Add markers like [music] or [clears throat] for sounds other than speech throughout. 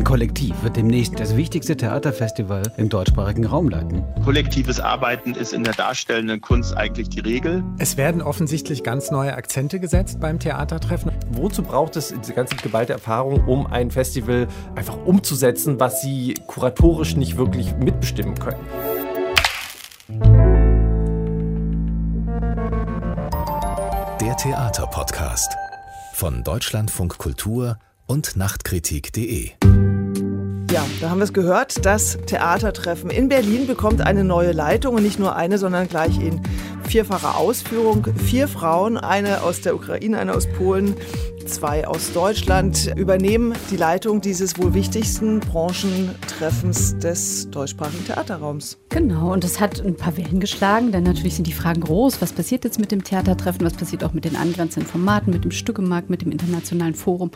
Ein Kollektiv wird demnächst das wichtigste Theaterfestival im deutschsprachigen Raum leiten. Kollektives Arbeiten ist in der darstellenden Kunst eigentlich die Regel. Es werden offensichtlich ganz neue Akzente gesetzt beim Theatertreffen. Wozu braucht es diese ganze geballte Erfahrung, um ein Festival einfach umzusetzen, was Sie kuratorisch nicht wirklich mitbestimmen können? Der Theaterpodcast von Deutschlandfunk Kultur und Nachtkritik.de. Ja, da haben wir es gehört. Das Theatertreffen in Berlin bekommt eine neue Leitung und nicht nur eine, sondern gleich in vierfacher Ausführung. Vier Frauen, eine aus der Ukraine, eine aus Polen, zwei aus Deutschland, übernehmen die Leitung dieses wohl wichtigsten Branchentreffens des deutschsprachigen Theaterraums. Genau, und es hat ein paar Wellen geschlagen, denn natürlich sind die Fragen groß. Was passiert jetzt mit dem Theatertreffen? Was passiert auch mit den angrenzenden Formaten, mit dem Stückemarkt, mit dem internationalen Forum?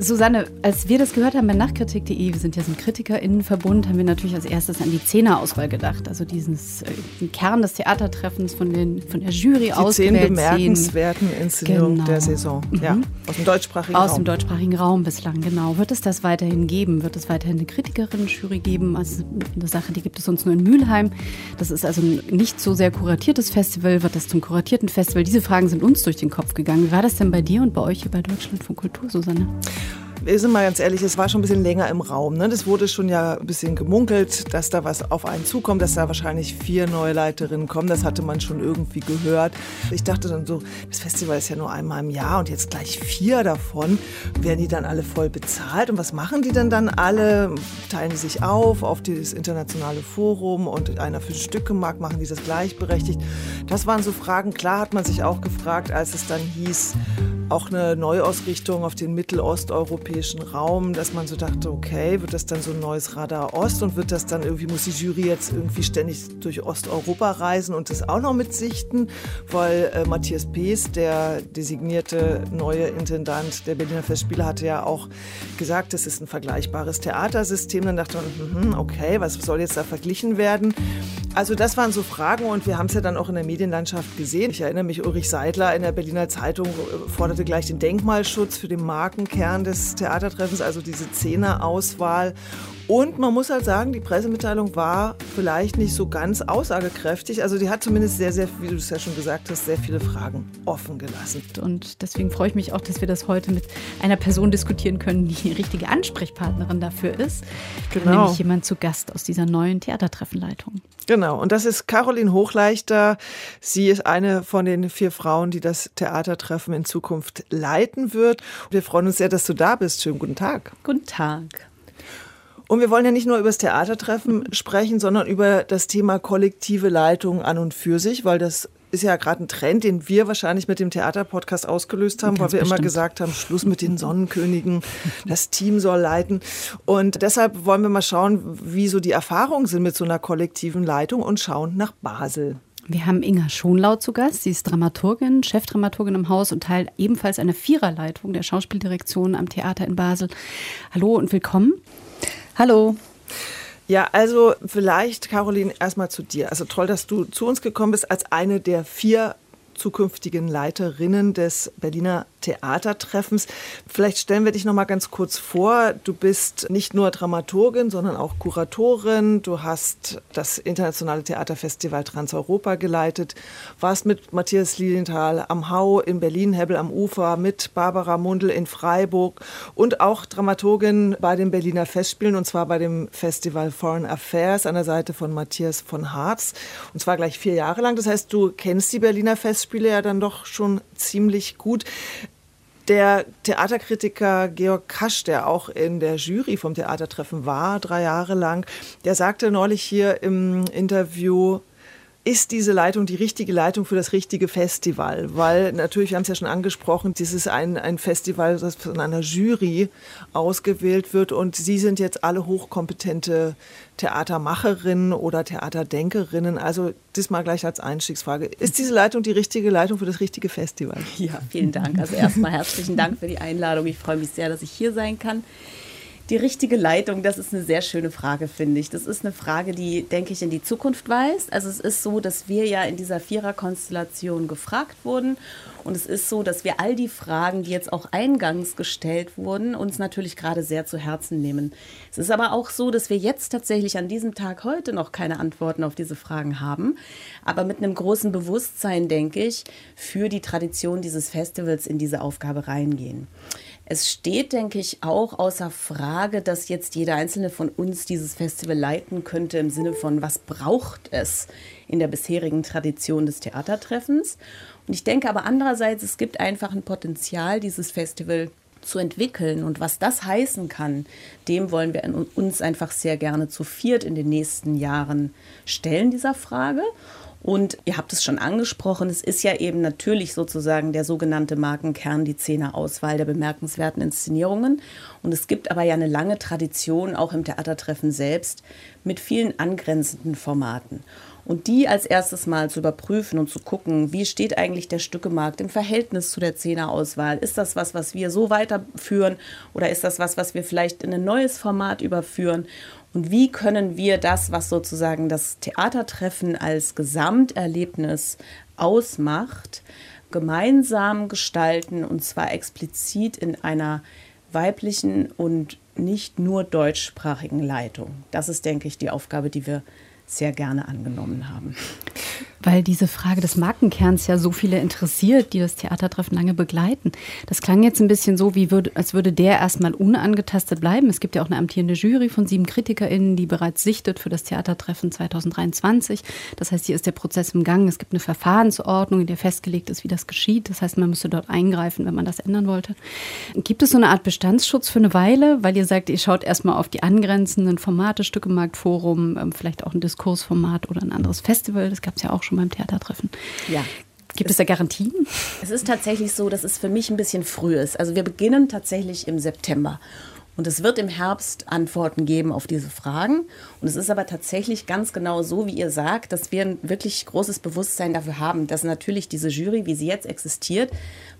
Susanne, als wir das gehört haben bei Nachtkritik.de, wir sind ja so ein KritikerInnenverbund, haben wir natürlich als erstes an die Zehnerauswahl gedacht. Also diesen äh, Kern des Theatertreffens von, den, von der Jury die ausgewählt. zehn bemerkenswerten Inszenierungen Genau. der Saison. Ja, aus dem deutschsprachigen Aus Raum. dem deutschsprachigen Raum bislang, genau. Wird es das weiterhin geben? Wird es weiterhin eine Kritikerin-Jury geben? Also eine Sache, die gibt es uns nur in Mülheim. Das ist also ein nicht so sehr kuratiertes Festival. Wird das zum kuratierten Festival? Diese Fragen sind uns durch den Kopf gegangen. Wie war das denn bei dir und bei euch hier bei Deutschland von Kultur, Susanne? Wir sind mal ganz ehrlich, es war schon ein bisschen länger im Raum. Ne? Das wurde schon ja ein bisschen gemunkelt, dass da was auf einen zukommt, dass da wahrscheinlich vier neue Leiterinnen kommen. Das hatte man schon irgendwie gehört. Ich dachte dann so, das Festival ist ja nur einmal im Jahr und jetzt gleich vier davon. Werden die dann alle voll bezahlt? Und was machen die denn dann alle? Teilen die sich auf auf dieses internationale Forum und einer für Stückemarkt machen die das gleichberechtigt? Das waren so Fragen. Klar hat man sich auch gefragt, als es dann hieß, auch eine Neuausrichtung auf den mittelosteuropäischen Raum, dass man so dachte, okay, wird das dann so ein neues Radar Ost und wird das dann irgendwie, muss die Jury jetzt irgendwie ständig durch Osteuropa reisen und das auch noch mitsichten, weil äh, Matthias Pees, der designierte neue Intendant der Berliner Festspiele, hatte ja auch gesagt, das ist ein vergleichbares Theatersystem. Dann dachte man, mhm, okay, was soll jetzt da verglichen werden? Also das waren so Fragen und wir haben es ja dann auch in der Medienlandschaft gesehen. Ich erinnere mich, Ulrich Seidler in der Berliner Zeitung äh, forderte gleich den Denkmalschutz für den Markenkern des Theatertreffens, also diese Zehnerauswahl. Und man muss halt sagen, die Pressemitteilung war vielleicht nicht so ganz aussagekräftig. Also die hat zumindest sehr, sehr, wie du es ja schon gesagt hast, sehr viele Fragen offen gelassen. Und deswegen freue ich mich auch, dass wir das heute mit einer Person diskutieren können, die die richtige Ansprechpartnerin dafür ist. Genau. Nämlich jemand zu Gast aus dieser neuen Theatertreffenleitung. Genau, und das ist Caroline Hochleichter. Sie ist eine von den vier Frauen, die das Theatertreffen in Zukunft leiten wird. Wir freuen uns sehr, dass du da bist. Schönen guten Tag. Guten Tag. Und wir wollen ja nicht nur über das Theatertreffen [laughs] sprechen, sondern über das Thema kollektive Leitung an und für sich, weil das ist ja gerade ein Trend, den wir wahrscheinlich mit dem Theaterpodcast ausgelöst haben, Ganz weil wir immer bestimmt. gesagt haben, Schluss mit den Sonnenkönigen, das Team soll leiten. Und deshalb wollen wir mal schauen, wie so die Erfahrungen sind mit so einer kollektiven Leitung und schauen nach Basel. Wir haben Inga Schonlau zu Gast. Sie ist Dramaturgin, Chefdramaturgin im Haus und Teil ebenfalls einer Viererleitung der Schauspieldirektion am Theater in Basel. Hallo und willkommen. Hallo. Ja, also vielleicht, Caroline, erstmal zu dir. Also toll, dass du zu uns gekommen bist als eine der vier zukünftigen Leiterinnen des Berliner Theatertreffens. Vielleicht stellen wir dich noch mal ganz kurz vor. Du bist nicht nur Dramaturgin, sondern auch Kuratorin. Du hast das internationale Theaterfestival Transeuropa geleitet, warst mit Matthias Lilienthal am Hau in Berlin, Hebbel am Ufer, mit Barbara Mundl in Freiburg und auch Dramaturgin bei den Berliner Festspielen und zwar bei dem Festival Foreign Affairs an der Seite von Matthias von Harz und zwar gleich vier Jahre lang. Das heißt, du kennst die Berliner Festspiele ja dann doch schon ziemlich gut. Der Theaterkritiker Georg Kasch, der auch in der Jury vom Theatertreffen war, drei Jahre lang, der sagte neulich hier im Interview, ist diese Leitung die richtige Leitung für das richtige Festival? Weil natürlich, wir haben es ja schon angesprochen, das ist ein, ein Festival, das von einer Jury ausgewählt wird und Sie sind jetzt alle hochkompetente Theatermacherinnen oder Theaterdenkerinnen. Also das mal gleich als Einstiegsfrage. Ist diese Leitung die richtige Leitung für das richtige Festival? Ja, vielen Dank. Also erstmal herzlichen Dank für die Einladung. Ich freue mich sehr, dass ich hier sein kann. Die richtige Leitung, das ist eine sehr schöne Frage, finde ich. Das ist eine Frage, die, denke ich, in die Zukunft weist. Also es ist so, dass wir ja in dieser Viererkonstellation gefragt wurden. Und es ist so, dass wir all die Fragen, die jetzt auch eingangs gestellt wurden, uns natürlich gerade sehr zu Herzen nehmen. Es ist aber auch so, dass wir jetzt tatsächlich an diesem Tag heute noch keine Antworten auf diese Fragen haben. Aber mit einem großen Bewusstsein, denke ich, für die Tradition dieses Festivals in diese Aufgabe reingehen. Es steht, denke ich, auch außer Frage, dass jetzt jeder einzelne von uns dieses Festival leiten könnte im Sinne von, was braucht es in der bisherigen Tradition des Theatertreffens. Und ich denke aber andererseits, es gibt einfach ein Potenzial, dieses Festival zu entwickeln. Und was das heißen kann, dem wollen wir uns einfach sehr gerne zu viert in den nächsten Jahren stellen, dieser Frage. Und ihr habt es schon angesprochen, es ist ja eben natürlich sozusagen der sogenannte Markenkern, die Zehner-Auswahl der bemerkenswerten Inszenierungen. Und es gibt aber ja eine lange Tradition auch im Theatertreffen selbst mit vielen angrenzenden Formaten. Und die als erstes mal zu überprüfen und zu gucken, wie steht eigentlich der Stückemarkt im Verhältnis zu der Zehnerauswahl? Ist das was, was wir so weiterführen oder ist das was, was wir vielleicht in ein neues Format überführen? Und wie können wir das, was sozusagen das Theatertreffen als Gesamterlebnis ausmacht, gemeinsam gestalten und zwar explizit in einer weiblichen und nicht nur deutschsprachigen Leitung. Das ist, denke ich, die Aufgabe, die wir sehr gerne angenommen haben. Weil diese Frage des Markenkerns ja so viele interessiert, die das Theatertreffen lange begleiten. Das klang jetzt ein bisschen so, wie würde, als würde der erstmal unangetastet bleiben. Es gibt ja auch eine amtierende Jury von sieben KritikerInnen, die bereits sichtet für das Theatertreffen 2023. Das heißt, hier ist der Prozess im Gang. Es gibt eine Verfahrensordnung, in der festgelegt ist, wie das geschieht. Das heißt, man müsste dort eingreifen, wenn man das ändern wollte. Gibt es so eine Art Bestandsschutz für eine Weile? Weil ihr sagt, ihr schaut erstmal auf die angrenzenden Formate, Stückemarktforum, ähm, vielleicht auch ein Diskursformat oder ein anderes Festival. Das gab es ja auch schon schon beim Theatertreffen. Ja. Gibt es da Garantien? Es ist tatsächlich so, dass es für mich ein bisschen früh ist. Also wir beginnen tatsächlich im September. Und es wird im Herbst Antworten geben auf diese Fragen. Und es ist aber tatsächlich ganz genau so, wie ihr sagt, dass wir ein wirklich großes Bewusstsein dafür haben, dass natürlich diese Jury, wie sie jetzt existiert,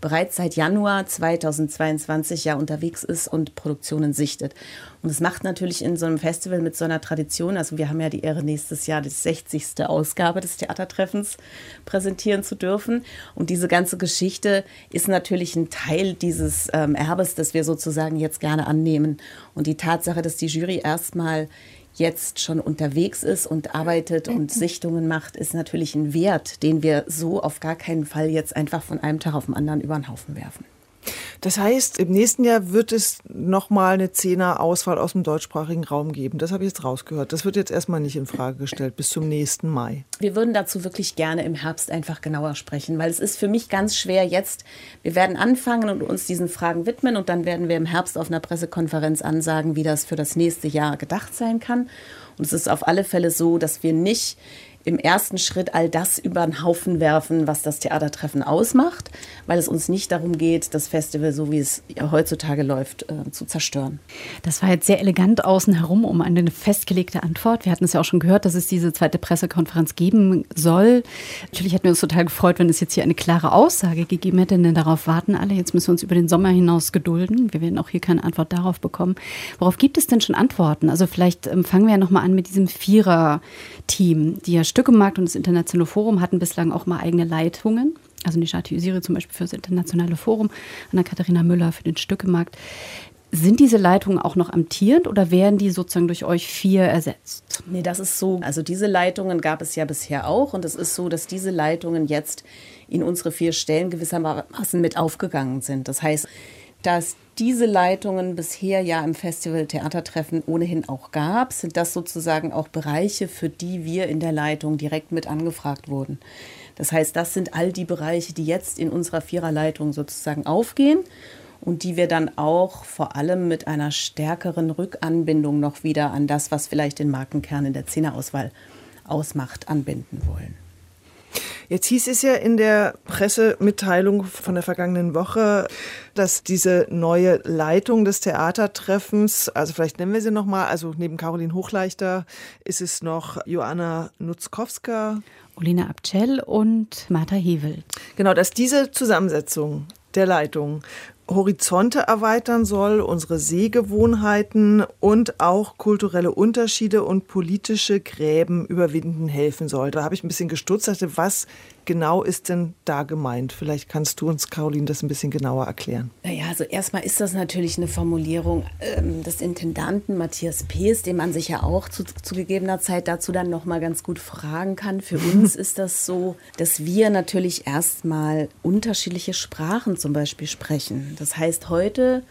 bereits seit Januar 2022 ja unterwegs ist und Produktionen sichtet. Und es macht natürlich in so einem Festival mit so einer Tradition, also wir haben ja die Ehre, nächstes Jahr die 60. Ausgabe des Theatertreffens präsentieren zu dürfen. Und diese ganze Geschichte ist natürlich ein Teil dieses ähm, Erbes, das wir sozusagen jetzt gerne annehmen. Und die Tatsache, dass die Jury erstmal jetzt schon unterwegs ist und arbeitet und [clears throat] Sichtungen macht, ist natürlich ein Wert, den wir so auf gar keinen Fall jetzt einfach von einem Tag auf den anderen über den Haufen werfen. Das heißt, im nächsten Jahr wird es nochmal eine Zehner-Auswahl aus dem deutschsprachigen Raum geben. Das habe ich jetzt rausgehört. Das wird jetzt erstmal nicht in Frage gestellt bis zum nächsten Mai. Wir würden dazu wirklich gerne im Herbst einfach genauer sprechen, weil es ist für mich ganz schwer jetzt. Wir werden anfangen und uns diesen Fragen widmen und dann werden wir im Herbst auf einer Pressekonferenz ansagen, wie das für das nächste Jahr gedacht sein kann. Und es ist auf alle Fälle so, dass wir nicht im ersten Schritt all das über den Haufen werfen, was das Theatertreffen ausmacht, weil es uns nicht darum geht, das Festival, so wie es heutzutage läuft, äh, zu zerstören. Das war jetzt sehr elegant außen herum um eine festgelegte Antwort. Wir hatten es ja auch schon gehört, dass es diese zweite Pressekonferenz geben soll. Natürlich hätten wir uns total gefreut, wenn es jetzt hier eine klare Aussage gegeben hätte, denn darauf warten alle. Jetzt müssen wir uns über den Sommer hinaus gedulden. Wir werden auch hier keine Antwort darauf bekommen. Worauf gibt es denn schon Antworten? Also vielleicht ähm, fangen wir ja nochmal an mit diesem Vierer-Team, die ja Stückemarkt und das Internationale Forum hatten bislang auch mal eigene Leitungen. Also Nishati Usiri zum Beispiel für das Internationale Forum, Anna-Katharina Müller für den Stückemarkt. Sind diese Leitungen auch noch amtierend oder werden die sozusagen durch euch vier ersetzt? Nee, das ist so. Also diese Leitungen gab es ja bisher auch und es ist so, dass diese Leitungen jetzt in unsere vier Stellen gewissermaßen mit aufgegangen sind. Das heißt, dass diese Leitungen bisher ja im Festival Theatertreffen ohnehin auch gab, sind das sozusagen auch Bereiche, für die wir in der Leitung direkt mit angefragt wurden. Das heißt, das sind all die Bereiche, die jetzt in unserer Viererleitung sozusagen aufgehen und die wir dann auch vor allem mit einer stärkeren Rückanbindung noch wieder an das, was vielleicht den Markenkern in der Zehnerauswahl ausmacht, anbinden wollen. Jetzt hieß es ja in der Pressemitteilung von der vergangenen Woche, dass diese neue Leitung des Theatertreffens, also vielleicht nennen wir sie nochmal, also neben Caroline Hochleichter ist es noch Joanna Nutzkowska. Olina Abcell und Martha Hewelt. Genau, dass diese Zusammensetzung der Leitung Horizonte erweitern soll, unsere Sehgewohnheiten und auch kulturelle Unterschiede und politische Gräben überwinden helfen soll. Da habe ich ein bisschen gestutzt, dachte, was genau ist denn da gemeint? Vielleicht kannst du uns, Caroline, das ein bisschen genauer erklären. Naja, also erstmal ist das natürlich eine Formulierung ähm, des Intendanten Matthias Pees, den man sich ja auch zu, zu gegebener Zeit dazu dann nochmal ganz gut fragen kann. Für [laughs] uns ist das so, dass wir natürlich erstmal unterschiedliche Sprachen zum Beispiel sprechen. Das heißt, heute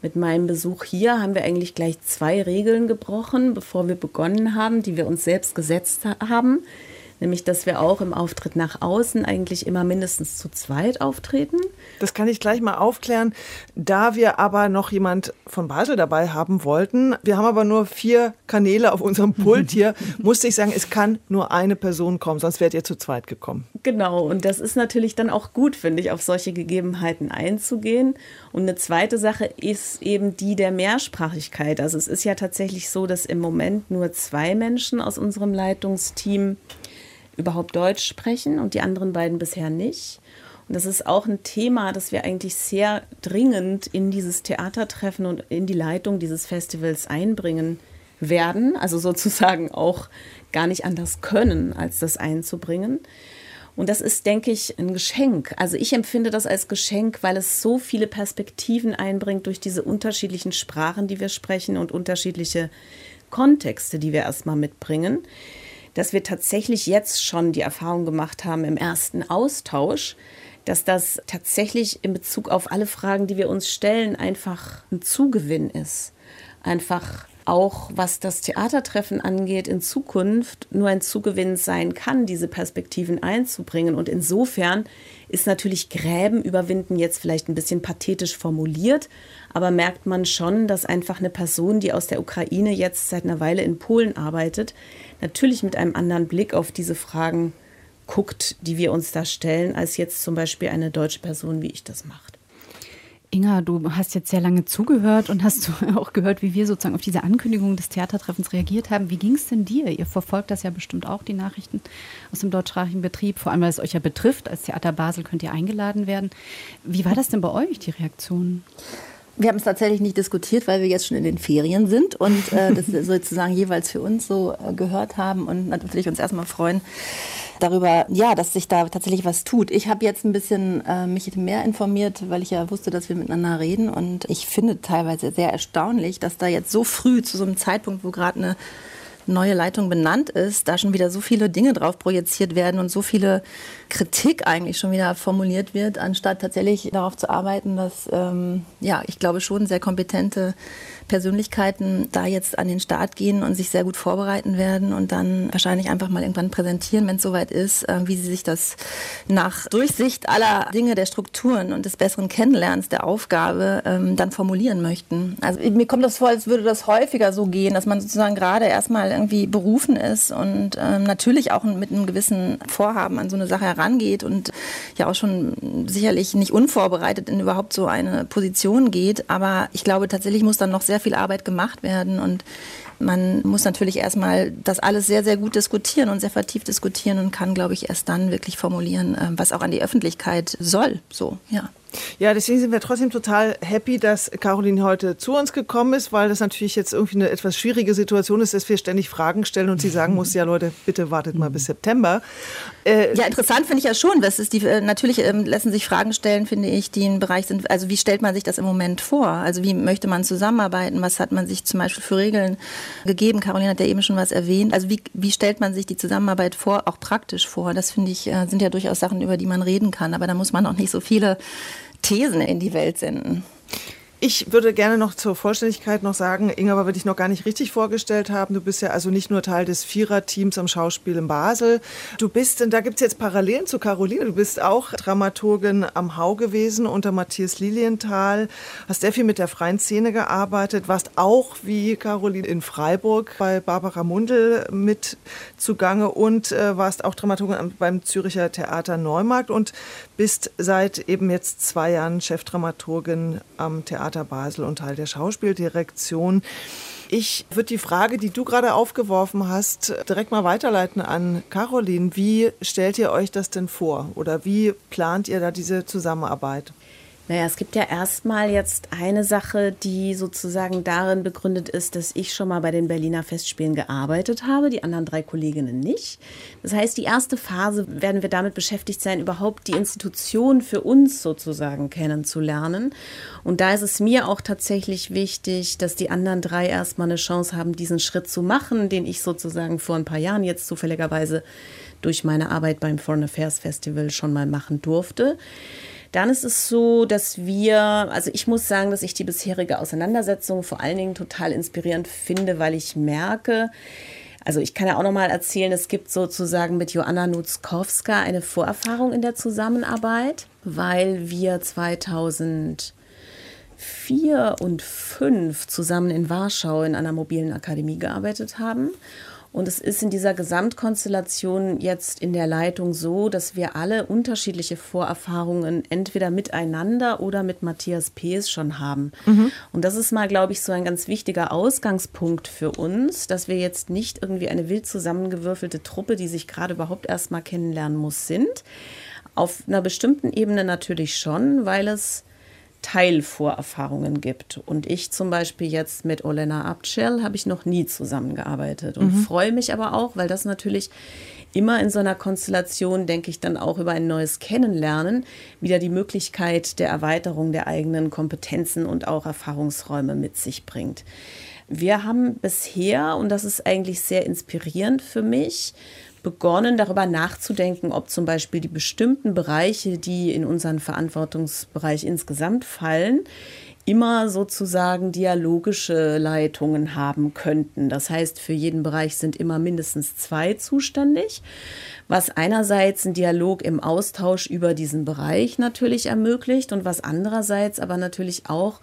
mit meinem Besuch hier haben wir eigentlich gleich zwei Regeln gebrochen, bevor wir begonnen haben, die wir uns selbst gesetzt haben nämlich dass wir auch im Auftritt nach außen eigentlich immer mindestens zu zweit auftreten. Das kann ich gleich mal aufklären. Da wir aber noch jemand von Basel dabei haben wollten, wir haben aber nur vier Kanäle auf unserem Pult hier, [laughs] musste ich sagen, es kann nur eine Person kommen, sonst wärt ihr zu zweit gekommen. Genau, und das ist natürlich dann auch gut, finde ich, auf solche Gegebenheiten einzugehen. Und eine zweite Sache ist eben die der Mehrsprachigkeit. Also es ist ja tatsächlich so, dass im Moment nur zwei Menschen aus unserem Leitungsteam überhaupt Deutsch sprechen und die anderen beiden bisher nicht. Und das ist auch ein Thema, das wir eigentlich sehr dringend in dieses Theatertreffen und in die Leitung dieses Festivals einbringen werden. Also [laughs] sozusagen auch gar nicht anders können, als das einzubringen. Und das ist, denke ich, ein Geschenk. Also ich empfinde das als Geschenk, weil es so viele Perspektiven einbringt durch diese unterschiedlichen Sprachen, die wir sprechen und unterschiedliche Kontexte, die wir erstmal mitbringen dass wir tatsächlich jetzt schon die Erfahrung gemacht haben im ersten Austausch, dass das tatsächlich in Bezug auf alle Fragen, die wir uns stellen, einfach ein Zugewinn ist. Einfach auch was das Theatertreffen angeht, in Zukunft nur ein Zugewinn sein kann, diese Perspektiven einzubringen. Und insofern ist natürlich Gräben überwinden jetzt vielleicht ein bisschen pathetisch formuliert, aber merkt man schon, dass einfach eine Person, die aus der Ukraine jetzt seit einer Weile in Polen arbeitet, natürlich mit einem anderen Blick auf diese Fragen guckt, die wir uns da stellen, als jetzt zum Beispiel eine deutsche Person, wie ich das macht. Inga, du hast jetzt sehr lange zugehört und hast [laughs] auch gehört, wie wir sozusagen auf diese Ankündigung des Theatertreffens reagiert haben. Wie ging es denn dir? Ihr verfolgt das ja bestimmt auch, die Nachrichten aus dem deutschsprachigen Betrieb, vor allem weil es euch ja betrifft. Als Theater Basel könnt ihr eingeladen werden. Wie war das denn bei euch, die Reaktion? Wir haben es tatsächlich nicht diskutiert, weil wir jetzt schon in den Ferien sind und äh, [laughs] das sozusagen jeweils für uns so äh, gehört haben und natürlich uns erstmal freuen, darüber, ja, dass sich da tatsächlich was tut. Ich habe jetzt ein bisschen äh, mich mehr informiert, weil ich ja wusste, dass wir miteinander reden. Und ich finde teilweise sehr erstaunlich, dass da jetzt so früh zu so einem Zeitpunkt, wo gerade eine neue Leitung benannt ist, da schon wieder so viele Dinge drauf projiziert werden und so viele Kritik eigentlich schon wieder formuliert wird, anstatt tatsächlich darauf zu arbeiten, dass, ähm, ja, ich glaube schon sehr kompetente Persönlichkeiten da jetzt an den Start gehen und sich sehr gut vorbereiten werden und dann wahrscheinlich einfach mal irgendwann präsentieren, wenn es soweit ist, äh, wie sie sich das nach Durchsicht aller Dinge der Strukturen und des besseren Kennenlernens der Aufgabe ähm, dann formulieren möchten. Also mir kommt das vor, als würde das häufiger so gehen, dass man sozusagen gerade erstmal irgendwie berufen ist und ähm, natürlich auch mit einem gewissen Vorhaben an so eine Sache herangeht und ja auch schon sicherlich nicht unvorbereitet in überhaupt so eine Position geht. Aber ich glaube, tatsächlich muss dann noch sehr viel Arbeit gemacht werden und man muss natürlich erstmal das alles sehr, sehr gut diskutieren und sehr vertieft diskutieren und kann, glaube ich, erst dann wirklich formulieren, äh, was auch an die Öffentlichkeit soll. So, ja. Ja, deswegen sind wir trotzdem total happy, dass Caroline heute zu uns gekommen ist, weil das natürlich jetzt irgendwie eine etwas schwierige Situation ist, dass wir ständig Fragen stellen und sie sagen muss, ja Leute, bitte wartet mal bis September. Äh, ja, interessant finde ich ja schon. Das ist die, äh, natürlich ähm, lassen sich Fragen stellen, finde ich, die im Bereich sind. Also wie stellt man sich das im Moment vor? Also wie möchte man zusammenarbeiten? Was hat man sich zum Beispiel für Regeln gegeben? Caroline hat ja eben schon was erwähnt. Also wie, wie stellt man sich die Zusammenarbeit vor, auch praktisch vor? Das finde ich, äh, sind ja durchaus Sachen, über die man reden kann. Aber da muss man auch nicht so viele Thesen in die Welt senden. Ich würde gerne noch zur Vollständigkeit noch sagen, Inga, weil wir dich noch gar nicht richtig vorgestellt haben. Du bist ja also nicht nur Teil des Viererteams am Schauspiel in Basel. Du bist, und da gibt es jetzt Parallelen zu Caroline, du bist auch Dramaturgin am Hau gewesen unter Matthias Lilienthal, hast sehr viel mit der freien Szene gearbeitet, warst auch wie Caroline in Freiburg bei Barbara Mundel mit zugange und äh, warst auch Dramaturgin beim Züricher Theater Neumarkt und bist seit eben jetzt zwei Jahren Chefdramaturgin am Theater Theater Basel und Teil der Schauspieldirektion. Ich würde die Frage, die du gerade aufgeworfen hast, direkt mal weiterleiten an Caroline. Wie stellt ihr euch das denn vor oder wie plant ihr da diese Zusammenarbeit? Naja, es gibt ja erstmal jetzt eine Sache, die sozusagen darin begründet ist, dass ich schon mal bei den Berliner Festspielen gearbeitet habe, die anderen drei Kolleginnen nicht. Das heißt, die erste Phase werden wir damit beschäftigt sein, überhaupt die Institution für uns sozusagen kennenzulernen. Und da ist es mir auch tatsächlich wichtig, dass die anderen drei erstmal eine Chance haben, diesen Schritt zu machen, den ich sozusagen vor ein paar Jahren jetzt zufälligerweise durch meine Arbeit beim Foreign Affairs Festival schon mal machen durfte. Dann ist es so, dass wir, also ich muss sagen, dass ich die bisherige Auseinandersetzung vor allen Dingen total inspirierend finde, weil ich merke, also ich kann ja auch noch mal erzählen, es gibt sozusagen mit Joanna Nutzkowska eine Vorerfahrung in der Zusammenarbeit, weil wir 2004 und 2005 zusammen in Warschau in einer mobilen Akademie gearbeitet haben. Und es ist in dieser Gesamtkonstellation jetzt in der Leitung so, dass wir alle unterschiedliche Vorerfahrungen entweder miteinander oder mit Matthias Pees schon haben. Mhm. Und das ist mal, glaube ich, so ein ganz wichtiger Ausgangspunkt für uns, dass wir jetzt nicht irgendwie eine wild zusammengewürfelte Truppe, die sich gerade überhaupt erst mal kennenlernen muss, sind. Auf einer bestimmten Ebene natürlich schon, weil es Teilvorerfahrungen gibt. Und ich zum Beispiel jetzt mit Olena Abcel habe ich noch nie zusammengearbeitet und mhm. freue mich aber auch, weil das natürlich immer in so einer Konstellation, denke ich, dann auch über ein neues Kennenlernen wieder die Möglichkeit der Erweiterung der eigenen Kompetenzen und auch Erfahrungsräume mit sich bringt. Wir haben bisher, und das ist eigentlich sehr inspirierend für mich, begonnen, darüber nachzudenken, ob zum Beispiel die bestimmten Bereiche, die in unseren Verantwortungsbereich insgesamt fallen, immer sozusagen dialogische Leitungen haben könnten. Das heißt, für jeden Bereich sind immer mindestens zwei zuständig, was einerseits einen Dialog im Austausch über diesen Bereich natürlich ermöglicht und was andererseits aber natürlich auch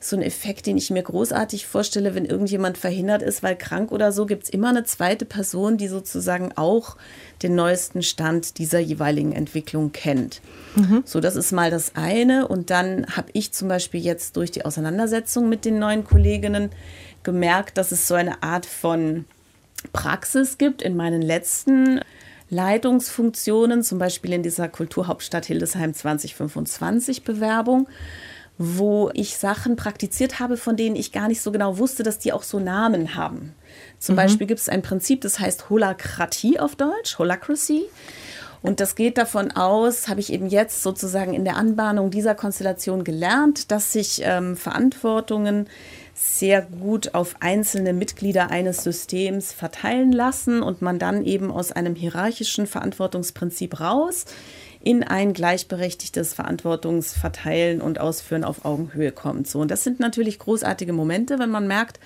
so ein Effekt, den ich mir großartig vorstelle, wenn irgendjemand verhindert ist, weil krank oder so, gibt es immer eine zweite Person, die sozusagen auch den neuesten Stand dieser jeweiligen Entwicklung kennt. Mhm. So, das ist mal das eine. Und dann habe ich zum Beispiel jetzt durch die Auseinandersetzung mit den neuen Kolleginnen gemerkt, dass es so eine Art von Praxis gibt in meinen letzten Leitungsfunktionen, zum Beispiel in dieser Kulturhauptstadt Hildesheim 2025 Bewerbung wo ich Sachen praktiziert habe, von denen ich gar nicht so genau wusste, dass die auch so Namen haben. Zum mhm. Beispiel gibt es ein Prinzip, das heißt Holakratie auf Deutsch, Holacracy. Und das geht davon aus, habe ich eben jetzt sozusagen in der Anbahnung dieser Konstellation gelernt, dass sich ähm, Verantwortungen sehr gut auf einzelne Mitglieder eines Systems verteilen lassen und man dann eben aus einem hierarchischen Verantwortungsprinzip raus in ein gleichberechtigtes Verantwortungsverteilen und Ausführen auf Augenhöhe kommt. So, und das sind natürlich großartige Momente, wenn man merkt,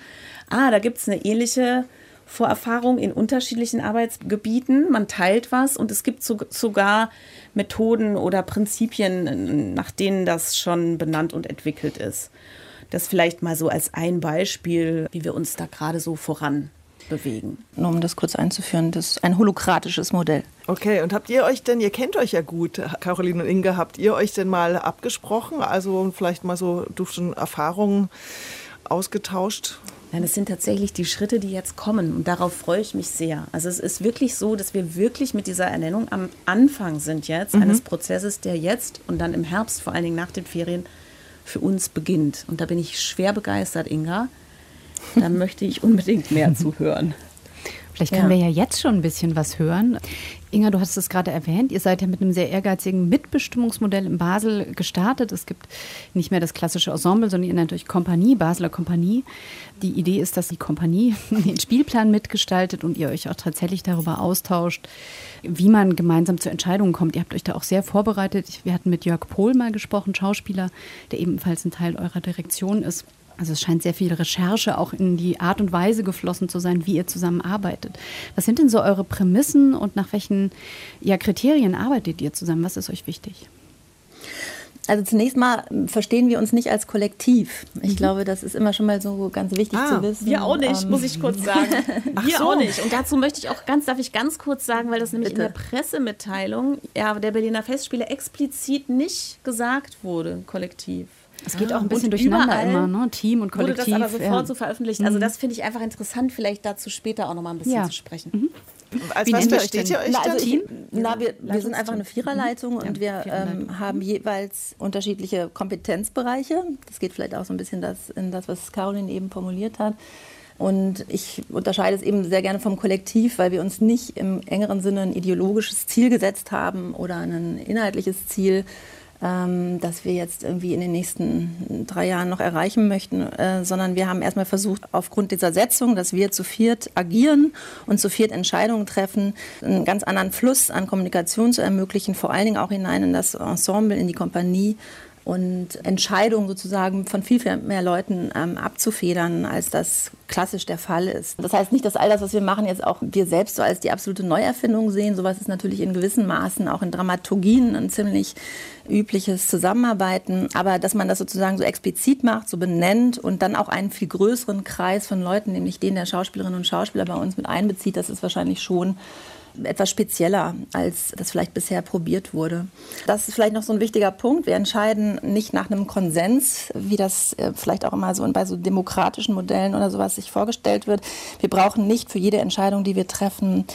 ah, da gibt es eine ähnliche Vorerfahrung in unterschiedlichen Arbeitsgebieten. Man teilt was und es gibt so, sogar Methoden oder Prinzipien, nach denen das schon benannt und entwickelt ist. Das vielleicht mal so als ein Beispiel, wie wir uns da gerade so voran bewegen. Nur um das kurz einzuführen, das ist ein holokratisches Modell. Okay, und habt ihr euch denn, ihr kennt euch ja gut, Caroline und Inge, habt ihr euch denn mal abgesprochen, also vielleicht mal so durch Erfahrungen ausgetauscht? Nein, das sind tatsächlich die Schritte, die jetzt kommen und darauf freue ich mich sehr. Also es ist wirklich so, dass wir wirklich mit dieser Ernennung am Anfang sind jetzt mhm. eines Prozesses, der jetzt und dann im Herbst, vor allen Dingen nach den Ferien, für uns beginnt. Und da bin ich schwer begeistert, Inga. Da möchte ich unbedingt mehr [laughs] zu hören. Vielleicht können ja. wir ja jetzt schon ein bisschen was hören. Inga, du hast es gerade erwähnt, ihr seid ja mit einem sehr ehrgeizigen Mitbestimmungsmodell in Basel gestartet. Es gibt nicht mehr das klassische Ensemble, sondern ihr nennt euch Kompanie, Basler Kompanie. Die Idee ist, dass die Kompanie [laughs] den Spielplan mitgestaltet und ihr euch auch tatsächlich darüber austauscht, wie man gemeinsam zu Entscheidungen kommt. Ihr habt euch da auch sehr vorbereitet. Wir hatten mit Jörg Pohl mal gesprochen, Schauspieler, der ebenfalls ein Teil eurer Direktion ist. Also es scheint sehr viel Recherche auch in die Art und Weise geflossen zu sein, wie ihr zusammenarbeitet. Was sind denn so eure Prämissen und nach welchen ja, Kriterien arbeitet ihr zusammen? Was ist euch wichtig? Also zunächst mal verstehen wir uns nicht als Kollektiv. Ich mhm. glaube, das ist immer schon mal so ganz wichtig ah, zu wissen. Wir auch nicht, ähm. muss ich kurz [laughs] sagen. wir so. auch nicht. Und dazu möchte ich auch ganz, darf ich ganz kurz sagen, weil das nämlich Bitte. in der Pressemitteilung ja, der Berliner Festspiele explizit nicht gesagt wurde, Kollektiv. Es geht auch ein bisschen durcheinander immer, ne? Team und Kollektiv. Wurde das aber sofort ja. so veröffentlicht. Also das finde ich einfach interessant, vielleicht dazu später auch noch mal ein bisschen Ja. zu sprechen. Als Wie was nennt ihr euch versteht denn? ihr euch Na, da? also ich, na, wir, wir sind einfach eine Viererleitung und wir ähm, haben jeweils unterschiedliche Kompetenzbereiche. Das geht vielleicht auch so ein bisschen das, in das, was Caroline eben formuliert hat. Und ich unterscheide es eben sehr gerne vom Kollektiv, weil wir uns nicht im engeren Sinne ein ideologisches Ziel gesetzt haben oder ein inhaltliches Ziel, ähm, das wir jetzt irgendwie in den nächsten drei Jahren noch erreichen möchten, äh, sondern wir haben erstmal versucht, aufgrund dieser Setzung, dass wir zu viert agieren und zu viert Entscheidungen treffen, einen ganz anderen Fluss an Kommunikation zu ermöglichen, vor allen Dingen auch hinein in das Ensemble, in die Kompanie und Entscheidungen sozusagen von viel, viel mehr Leuten ähm, abzufedern, als das klassisch der Fall ist. Das heißt nicht, dass all das, was wir machen, jetzt auch wir selbst so als die absolute Neuerfindung sehen. Sowas ist natürlich in gewissen Maßen auch in Dramaturgien ein ziemlich übliches Zusammenarbeiten. Aber dass man das sozusagen so explizit macht, so benennt und dann auch einen viel größeren Kreis von Leuten, nämlich den der Schauspielerinnen und Schauspieler bei uns mit einbezieht, das ist wahrscheinlich schon etwas spezieller, als das vielleicht bisher probiert wurde. Das ist vielleicht noch so ein wichtiger Punkt. Wir entscheiden nicht nach einem Konsens, wie das äh, vielleicht auch immer so bei so demokratischen Modellen oder sowas sich vorgestellt wird. Wir brauchen nicht für jede Entscheidung, die wir treffen,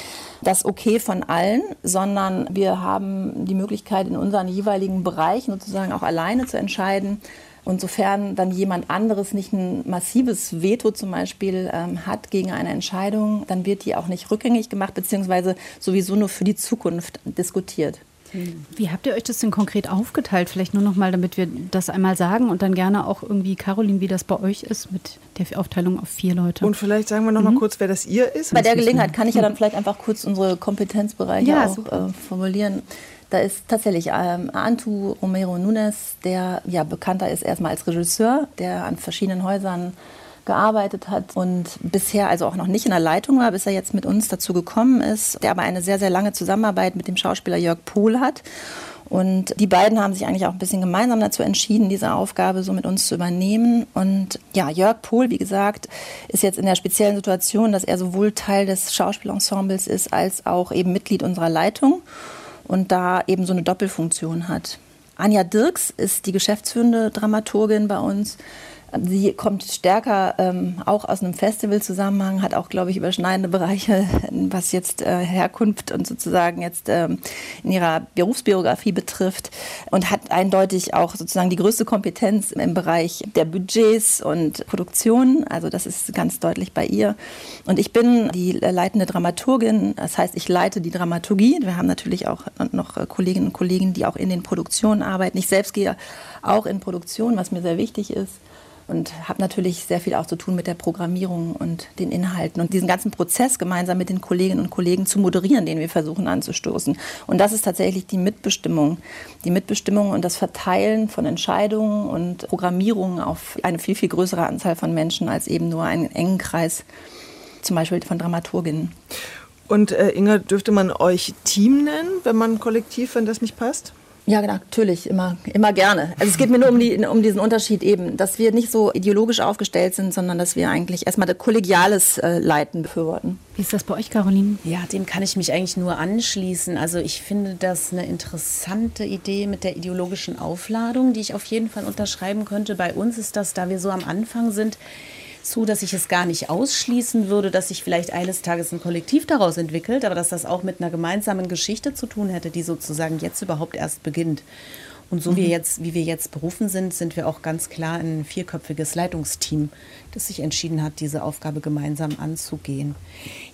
das Okay von allen, sondern wir haben die Möglichkeit, in unseren jeweiligen Bereichen sozusagen auch alleine zu entscheiden. Und sofern dann jemand anderes nicht ein massives Veto zum Beispiel ähm, hat gegen eine Entscheidung, dann wird die auch nicht rückgängig gemacht, beziehungsweise sowieso nur für die Zukunft diskutiert. Wie habt ihr euch das denn konkret aufgeteilt? Vielleicht nur noch mal, damit wir das einmal sagen und dann gerne auch irgendwie, Caroline, wie das bei euch ist mit der Aufteilung auf vier Leute. Und vielleicht sagen wir noch mal kurz, wer das ihr ist. Bei der Gelegenheit kann ich ja dann vielleicht einfach kurz unsere Kompetenzbereiche Ja, auch äh, formulieren. Da ist tatsächlich ähm, Antu Romero Nunes, der ja bekannter ist erstmal als Regisseur, der an verschiedenen Häusern gearbeitet hat und bisher also auch noch nicht in der Leitung war, bis er jetzt mit uns dazu gekommen ist, der aber eine sehr, sehr lange Zusammenarbeit mit dem Schauspieler Jörg Pohl hat. Und die beiden haben sich eigentlich auch ein bisschen gemeinsam dazu entschieden, diese Aufgabe so mit uns zu übernehmen. Und ja, Jörg Pohl, wie gesagt, ist jetzt in der speziellen Situation, dass er sowohl Teil des Schauspielensembles ist, als auch eben Mitglied unserer Leitung und da eben so eine Doppelfunktion hat. Anja Dirks ist die geschäftsführende Dramaturgin bei uns. Sie kommt stärker ähm, auch aus einem Festivalzusammenhang, hat auch, glaube ich, überschneidende Bereiche, [laughs] was jetzt äh, Herkunft und sozusagen jetzt ähm, in ihrer Berufsbiografie betrifft und hat eindeutig auch sozusagen die größte Kompetenz im Bereich der Budgets und Produktion. Also das ist ganz deutlich bei ihr. Und ich bin die leitende Dramaturgin, das heißt, ich leite die Dramaturgie. Wir haben natürlich auch noch äh, Kolleginnen und Kollegen, die auch in den Produktionen arbeiten. Ich selbst gehe auch in Produktion, was mir sehr wichtig ist und habe natürlich sehr viel auch zu tun mit der Programmierung und den Inhalten und diesen ganzen Prozess gemeinsam mit den Kolleginnen und Kollegen zu moderieren, den wir versuchen anzustoßen. Und das ist tatsächlich die Mitbestimmung, die Mitbestimmung und das Verteilen von Entscheidungen und Programmierungen auf eine viel, viel größere Anzahl von Menschen als eben nur einen engen Kreis, zum Beispiel von Dramaturginnen. Und äh, Inga, dürfte man euch Team nennen, wenn man kollektiv, wenn das nicht passt? Ja, genau, natürlich, immer, immer gerne. Also es geht mir nur um, die, um diesen Unterschied eben, dass wir nicht so ideologisch aufgestellt sind, sondern dass wir eigentlich erstmal kollegiales äh, Leiten befürworten. Wie ist das bei euch, Caroline? Ja, dem kann ich mich eigentlich nur anschließen. Also ich finde das eine interessante Idee mit der ideologischen Aufladung, die ich auf jeden Fall unterschreiben könnte. Bei uns ist das, da wir so am Anfang sind, so, dass ich es gar nicht ausschließen würde, dass sich vielleicht eines Tages ein Kollektiv daraus entwickelt, aber dass das auch mit einer gemeinsamen Geschichte zu tun hätte, die sozusagen jetzt überhaupt erst beginnt. Und so wie, jetzt, wie wir jetzt berufen sind, sind wir auch ganz klar ein vierköpfiges Leitungsteam, das sich entschieden hat, diese Aufgabe gemeinsam anzugehen.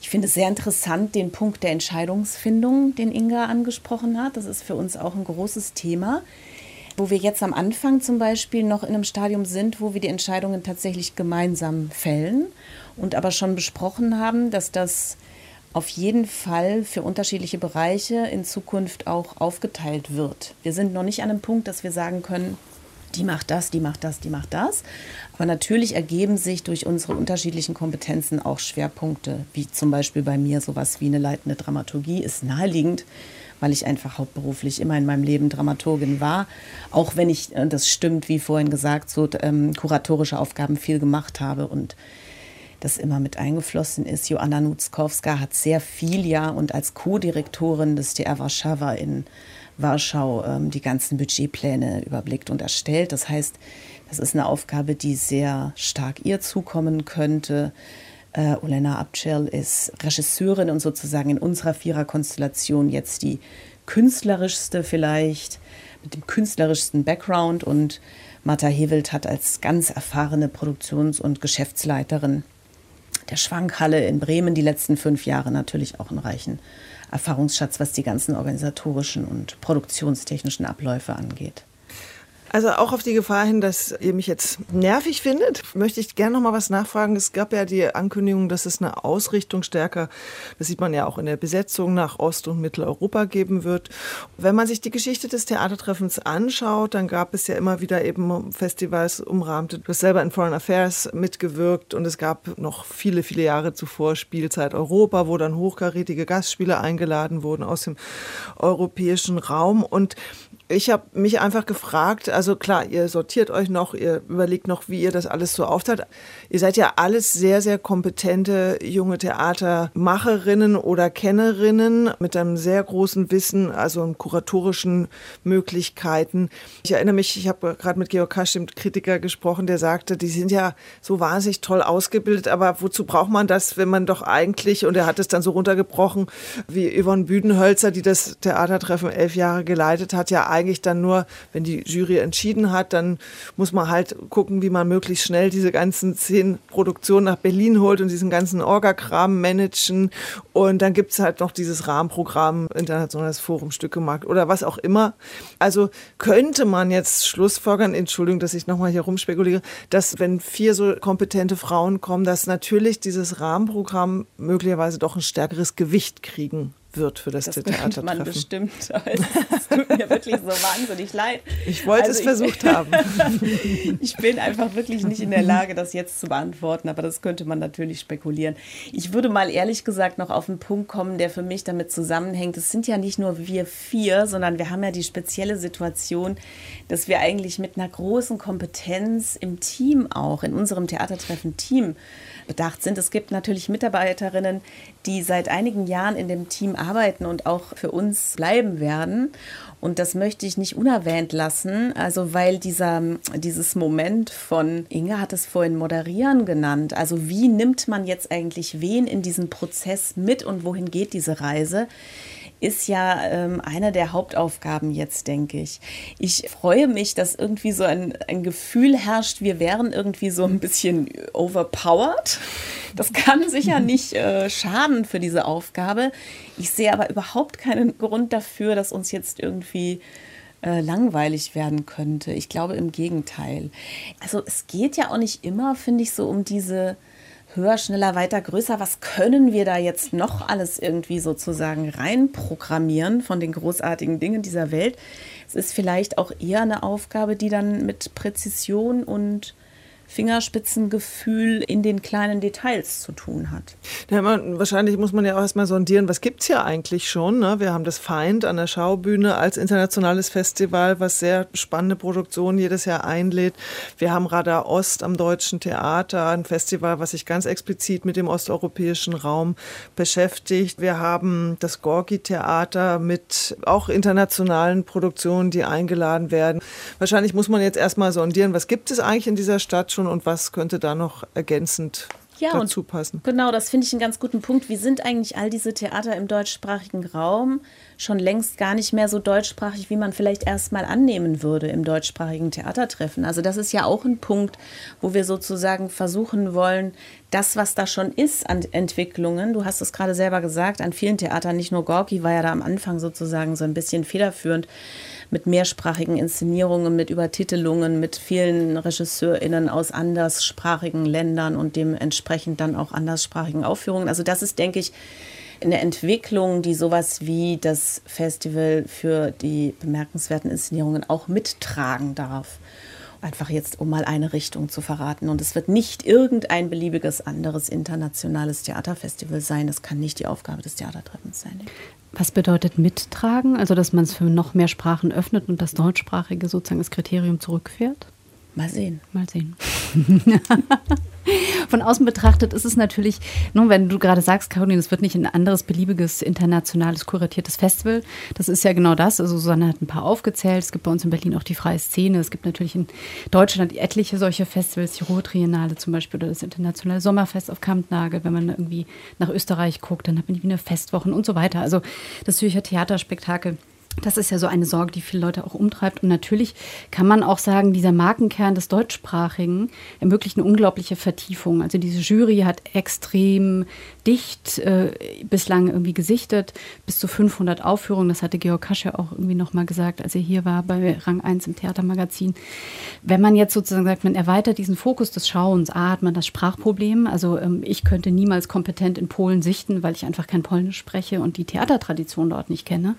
Ich finde es sehr interessant, den Punkt der Entscheidungsfindung, den Inga angesprochen hat. Das ist für uns auch ein großes Thema wo wir jetzt am Anfang zum Beispiel noch in einem Stadium sind, wo wir die Entscheidungen tatsächlich gemeinsam fällen und aber schon besprochen haben, dass das auf jeden Fall für unterschiedliche Bereiche in Zukunft auch aufgeteilt wird. Wir sind noch nicht an einem Punkt, dass wir sagen können, die macht das, die macht das, die macht das. Aber natürlich ergeben sich durch unsere unterschiedlichen Kompetenzen auch Schwerpunkte, wie zum Beispiel bei mir sowas wie eine leitende Dramaturgie ist naheliegend, weil ich einfach hauptberuflich immer in meinem Leben Dramaturgin war. Auch wenn ich, äh, das stimmt, wie vorhin gesagt, so ähm, kuratorische Aufgaben viel gemacht habe und das immer mit eingeflossen ist. Joanna Nutzkowska hat sehr viel ja und als Co-Direktorin des DR Warszawa in Warschau ähm, die ganzen Budgetpläne überblickt und erstellt. Das heißt, das ist eine Aufgabe, die sehr stark ihr zukommen könnte. Äh, Olena Abcel ist Regisseurin und sozusagen in unserer Viererkonstellation jetzt die künstlerischste vielleicht, mit dem künstlerischsten Background und Martha Hewelt hat als ganz erfahrene Produktions- und Geschäftsleiterin der Schwankhalle in Bremen die letzten fünf Jahre natürlich auch einen reichen Erfahrungsschatz, was die ganzen organisatorischen und produktionstechnischen Abläufe angeht. Also auch auf die Gefahr hin, dass ihr mich jetzt nervig findet, möchte ich gerne noch mal was nachfragen. Es gab ja die Ankündigung, dass es eine Ausrichtung stärker, das sieht man ja auch in der Besetzung nach Ost- und Mitteleuropa geben wird. Wenn man sich die Geschichte des Theatertreffens anschaut, dann gab es ja immer wieder eben Festivals umrahmte. Du hast selber in Foreign Affairs mitgewirkt und es gab noch viele, viele Jahre zuvor Spielzeit Europa, wo dann hochkarätige Gastspieler eingeladen wurden aus dem europäischen Raum und ich habe mich einfach gefragt, also klar, ihr sortiert euch noch, ihr überlegt noch, wie ihr das alles so aufteilt. Ihr seid ja alles sehr, sehr kompetente junge Theatermacherinnen oder Kennerinnen mit einem sehr großen Wissen, also kuratorischen Möglichkeiten. Ich erinnere mich, ich habe gerade mit Georg Kasch, dem Kritiker, gesprochen, der sagte, die sind ja so wahnsinnig toll ausgebildet, aber wozu braucht man das, wenn man doch eigentlich, und er hat es dann so runtergebrochen, wie Yvonne Büdenhölzer, die das Theatertreffen elf Jahre geleitet hat, ja eigentlich dann nur, wenn die Jury entschieden hat, dann muss man halt gucken, wie man möglichst schnell diese ganzen zehn Produktionen nach Berlin holt und diesen ganzen Orga-Kram managen. Und dann gibt es halt noch dieses Rahmenprogramm Internationales Forum Stückemarkt oder was auch immer. Also könnte man jetzt schlussfolgern, Entschuldigung, dass ich nochmal hier rumspekuliere, dass wenn vier so kompetente Frauen kommen, dass natürlich dieses Rahmenprogramm möglicherweise doch ein stärkeres Gewicht kriegen wird für das, das Theatertreffen. man bestimmt. [laughs] Es tut mir wirklich so wahnsinnig leid. Ich wollte also es versucht ich, haben. [laughs] ich bin einfach wirklich nicht in der Lage, das jetzt zu beantworten, aber das könnte man natürlich spekulieren. Ich würde mal ehrlich gesagt noch auf einen Punkt kommen, der für mich damit zusammenhängt. Es sind ja nicht nur wir vier, sondern wir haben ja die spezielle Situation, dass wir eigentlich mit einer großen Kompetenz im Team auch, in unserem Theatertreffen-Team, bedacht sind. Es gibt natürlich Mitarbeiterinnen, die seit einigen Jahren in dem Team arbeiten und auch für uns bleiben werden. Und das möchte ich nicht unerwähnt lassen, also weil dieser, dieses Moment von, Inge hat es vorhin moderieren genannt, also wie nimmt man jetzt eigentlich wen in diesen Prozess mit und wohin geht diese Reise? Ist ja ähm, eine der Hauptaufgaben jetzt, denke ich. Ich freue mich, dass irgendwie so ein, ein Gefühl herrscht, wir wären irgendwie so ein bisschen overpowered. Das kann sicher nicht äh, schaden für diese Aufgabe. Ich sehe aber überhaupt keinen Grund dafür, dass uns jetzt irgendwie äh, langweilig werden könnte. Ich glaube im Gegenteil. Also es geht ja auch nicht immer, finde ich, so um diese höher, schneller, weiter, größer. Was können wir da jetzt noch alles irgendwie sozusagen reinprogrammieren von den großartigen Dingen dieser Welt? Es ist vielleicht auch eher eine Aufgabe, die dann mit Präzision und Fingerspitzengefühl in den kleinen Details zu tun hat. Ja, man, wahrscheinlich muss man ja auch erstmal sondieren, was gibt es hier eigentlich schon. Ne? Wir haben das Feind an der Schaubühne als internationales Festival, was sehr spannende Produktionen jedes Jahr einlädt. Wir haben Radar Ost am Deutschen Theater, ein Festival, was sich ganz explizit mit dem osteuropäischen Raum beschäftigt. Wir haben das Gorki-Theater mit auch internationalen Produktionen, die eingeladen werden. Wahrscheinlich muss man jetzt erstmal sondieren, was gibt es eigentlich in dieser Stadt schon und was könnte da noch ergänzend ja, dazu passen. Genau, das finde ich einen ganz guten Punkt. Wie sind eigentlich all diese Theater im deutschsprachigen Raum schon längst gar nicht mehr so deutschsprachig, wie man vielleicht erstmal annehmen würde im deutschsprachigen Theatertreffen? Also das ist ja auch ein Punkt, wo wir sozusagen versuchen wollen, das, was da schon ist an Entwicklungen, du hast es gerade selber gesagt, an vielen Theatern, nicht nur Gorki war ja da am Anfang sozusagen so ein bisschen federführend, mit mehrsprachigen Inszenierungen, mit Übertitelungen, mit vielen RegisseurInnen aus anderssprachigen Ländern und dementsprechend dann auch anderssprachigen Aufführungen. Also das ist, denke ich, eine Entwicklung, die sowas wie das Festival für die bemerkenswerten Inszenierungen auch mittragen darf. Einfach jetzt, um mal eine Richtung zu verraten. Und es wird nicht irgendein beliebiges anderes internationales Theaterfestival sein. Das kann nicht die Aufgabe des Theatertreffens sein. Was bedeutet mittragen? Also, dass man es für noch mehr Sprachen öffnet und das Deutschsprachige sozusagen das Kriterium zurückfährt? Mal sehen. Mal sehen. [laughs] Von außen betrachtet ist es natürlich, nun, wenn du gerade sagst, Caroline, es wird nicht ein anderes beliebiges internationales kuratiertes Festival. Das ist ja genau das. Also Susanne hat ein paar aufgezählt. Es gibt bei uns in Berlin auch die freie Szene. Es gibt natürlich in Deutschland etliche solche Festivals, die Ruhr-Triennale zum Beispiel oder das internationale Sommerfest auf Kampnagel. Wenn man irgendwie nach Österreich guckt, dann hat man die Wiener Festwochen und so weiter. Also das Zürcher Theaterspektakel. Das ist ja so eine Sorge, die viele Leute auch umtreibt. Und natürlich kann man auch sagen, dieser Markenkern des Deutschsprachigen ermöglicht eine unglaubliche Vertiefung. Also diese Jury hat extrem dicht äh, bislang irgendwie gesichtet, bis zu 500 Aufführungen. Das hatte Georg Kasch ja auch irgendwie nochmal gesagt, als er hier war bei Rang 1 im Theatermagazin. Wenn man jetzt sozusagen sagt, man erweitert diesen Fokus des Schauens, A, hat man das Sprachproblem. Also ähm, ich könnte niemals kompetent in Polen sichten, weil ich einfach kein Polnisch spreche und die Theatertradition dort nicht kenne.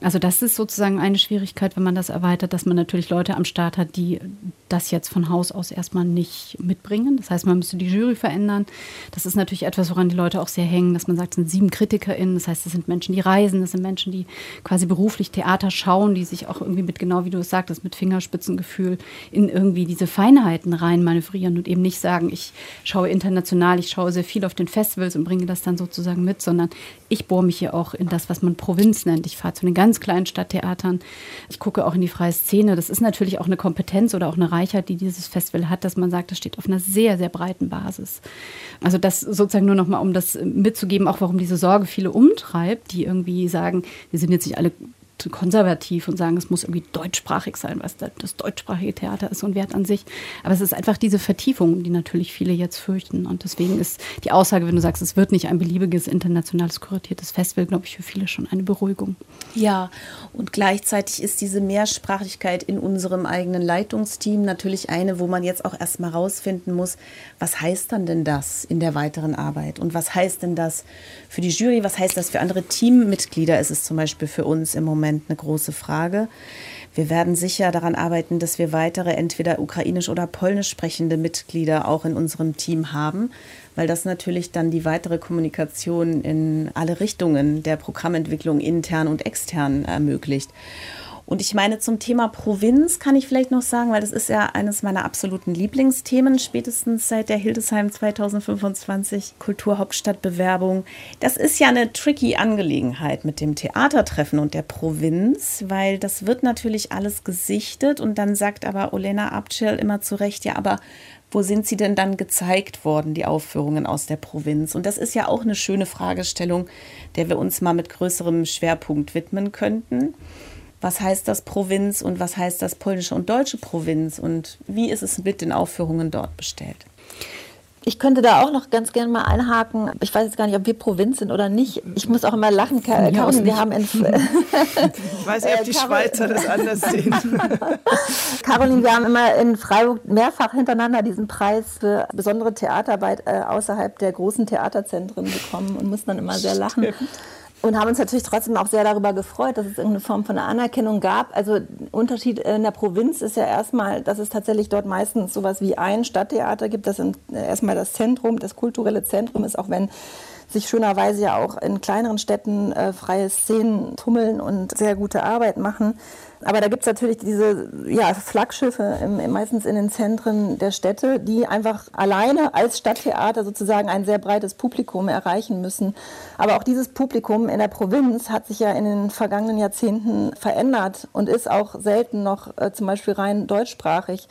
Also das ist sozusagen eine Schwierigkeit, wenn man das erweitert, dass man natürlich Leute am Start hat, die das jetzt von Haus aus erstmal nicht mitbringen. Das heißt, man müsste die Jury verändern. Das ist natürlich etwas, woran die Leute auch sehr hängen, dass man sagt, es sind sieben KritikerInnen. Das heißt, es sind Menschen, die reisen, das sind Menschen, die quasi beruflich Theater schauen, die sich auch irgendwie mit, genau wie du es sagtest, mit Fingerspitzengefühl in irgendwie diese Feinheiten rein manövrieren und eben nicht sagen, ich schaue international, ich schaue sehr viel auf den Festivals und bringe das dann sozusagen mit, sondern ich bohre mich hier auch in das, was man Provinz nennt. Ich fahre zu den ganz kleinen Stadttheatern. Ich gucke auch in die freie Szene. Das ist natürlich auch eine Kompetenz oder auch eine Reichheit, die dieses Festival hat, dass man sagt, das steht auf einer sehr, sehr breiten Basis. Also das sozusagen nur noch mal, um das mitzugeben, auch warum diese Sorge viele umtreibt, die irgendwie sagen, wir sind jetzt nicht alle konservativ und sagen, es muss irgendwie deutschsprachig sein, was das deutschsprachige Theater ist und Wert an sich. Aber es ist einfach diese Vertiefung, die natürlich viele jetzt fürchten. Und deswegen ist die Aussage, wenn du sagst, es wird nicht ein beliebiges internationales kuratiertes Festival, glaube ich, für viele schon eine Beruhigung. Ja, und gleichzeitig ist diese Mehrsprachigkeit in unserem eigenen Leitungsteam natürlich eine, wo man jetzt auch erstmal rausfinden muss, was heißt dann denn das in der weiteren Arbeit? Und was heißt denn das für die Jury? Was heißt das für andere Teammitglieder? Ist es zum Beispiel für uns im Moment Moment eine große Frage. Wir werden sicher daran arbeiten, dass wir weitere entweder ukrainisch oder polnisch sprechende Mitglieder auch in unserem Team haben, weil das natürlich dann die weitere Kommunikation in alle Richtungen der Programmentwicklung intern und extern ermöglicht. Und ich meine, zum Thema Provinz kann ich vielleicht noch sagen, weil das ist ja eines meiner absoluten Lieblingsthemen, spätestens seit der Hildesheim 2025 Kulturhauptstadtbewerbung. Das ist ja eine tricky Angelegenheit mit dem Theatertreffen und der Provinz, weil das wird natürlich alles gesichtet und dann sagt aber Olena Abcel immer zu Recht, ja, aber wo sind sie denn dann gezeigt worden, die Aufführungen aus der Provinz? Und das ist ja auch eine schöne Fragestellung, der wir uns mal mit größerem Schwerpunkt widmen könnten was heißt das Provinz und was heißt das polnische und deutsche Provinz und wie ist es mit den Aufführungen dort bestellt? Ich könnte da auch noch ganz gerne mal einhaken. Ich weiß jetzt gar nicht, ob wir Provinz sind oder nicht. Ich muss auch immer lachen, Caroline. Wir haben in [laughs] ich weiß nicht, ob die Schweizer das anders sehen. [laughs] Caroline, wir haben immer in Freiburg mehrfach hintereinander diesen Preis für besondere Theaterarbeit äh, außerhalb der großen Theaterzentren bekommen und mussten dann immer sehr lachen. Stimmt und haben uns natürlich trotzdem auch sehr darüber gefreut, dass es irgendeine Form von Anerkennung gab. Also Unterschied in der Provinz ist ja erstmal, dass es tatsächlich dort meistens sowas wie ein Stadttheater gibt. Das ist erstmal das Zentrum, das kulturelle Zentrum ist, auch wenn sich schönerweise ja auch in kleineren Städten äh, freie Szenen tummeln und sehr gute Arbeit machen. Aber da gibt es natürlich diese ja, Flaggschiffe im, meistens in den Zentren der Städte, die einfach alleine als Stadttheater sozusagen ein sehr breites Publikum erreichen müssen. Aber auch dieses Publikum in der Provinz hat sich ja in den vergangenen Jahrzehnten verändert und ist auch selten noch äh, zum Beispiel rein deutschsprachig.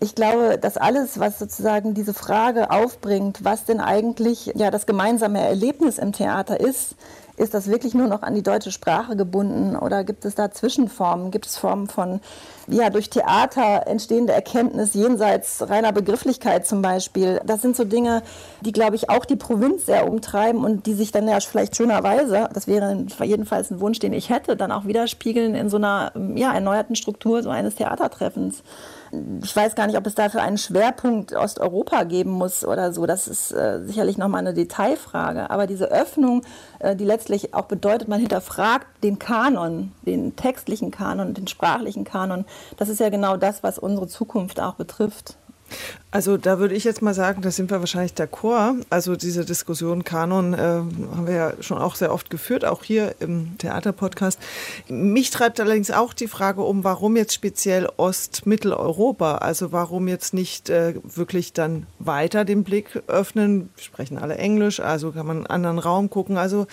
Ich glaube, dass alles, was sozusagen diese Frage aufbringt, was denn eigentlich ja das gemeinsame Erlebnis im Theater ist, ist das wirklich nur noch an die deutsche Sprache gebunden oder gibt es da Zwischenformen? Gibt es Formen von ja, durch Theater entstehende Erkenntnis jenseits reiner Begrifflichkeit zum Beispiel? Das sind so Dinge, die, glaube ich, auch die Provinz sehr umtreiben und die sich dann ja vielleicht schönerweise, das wäre jedenfalls ein Wunsch, den ich hätte, dann auch widerspiegeln in so einer ja, erneuerten Struktur so eines Theatertreffens ich weiß gar nicht, ob es dafür einen Schwerpunkt Osteuropa geben muss oder so. Das ist äh, sicherlich nochmal eine Detailfrage. Aber diese Öffnung, äh, die letztlich auch bedeutet, man hinterfragt den Kanon, den textlichen Kanon, den sprachlichen Kanon. Das ist ja genau das, was unsere Zukunft auch betrifft. Also da würde ich jetzt mal sagen, da sind wir wahrscheinlich d'accord. Also diese Diskussion Kanon äh, haben wir ja schon auch sehr oft geführt, auch hier im Theaterpodcast. Mich treibt allerdings auch die Frage um, warum jetzt speziell Ost-Mitteleuropa? Also warum jetzt nicht äh, wirklich dann weiter den Blick öffnen? Wir sprechen alle Englisch, also kann man einen anderen Raum gucken. Also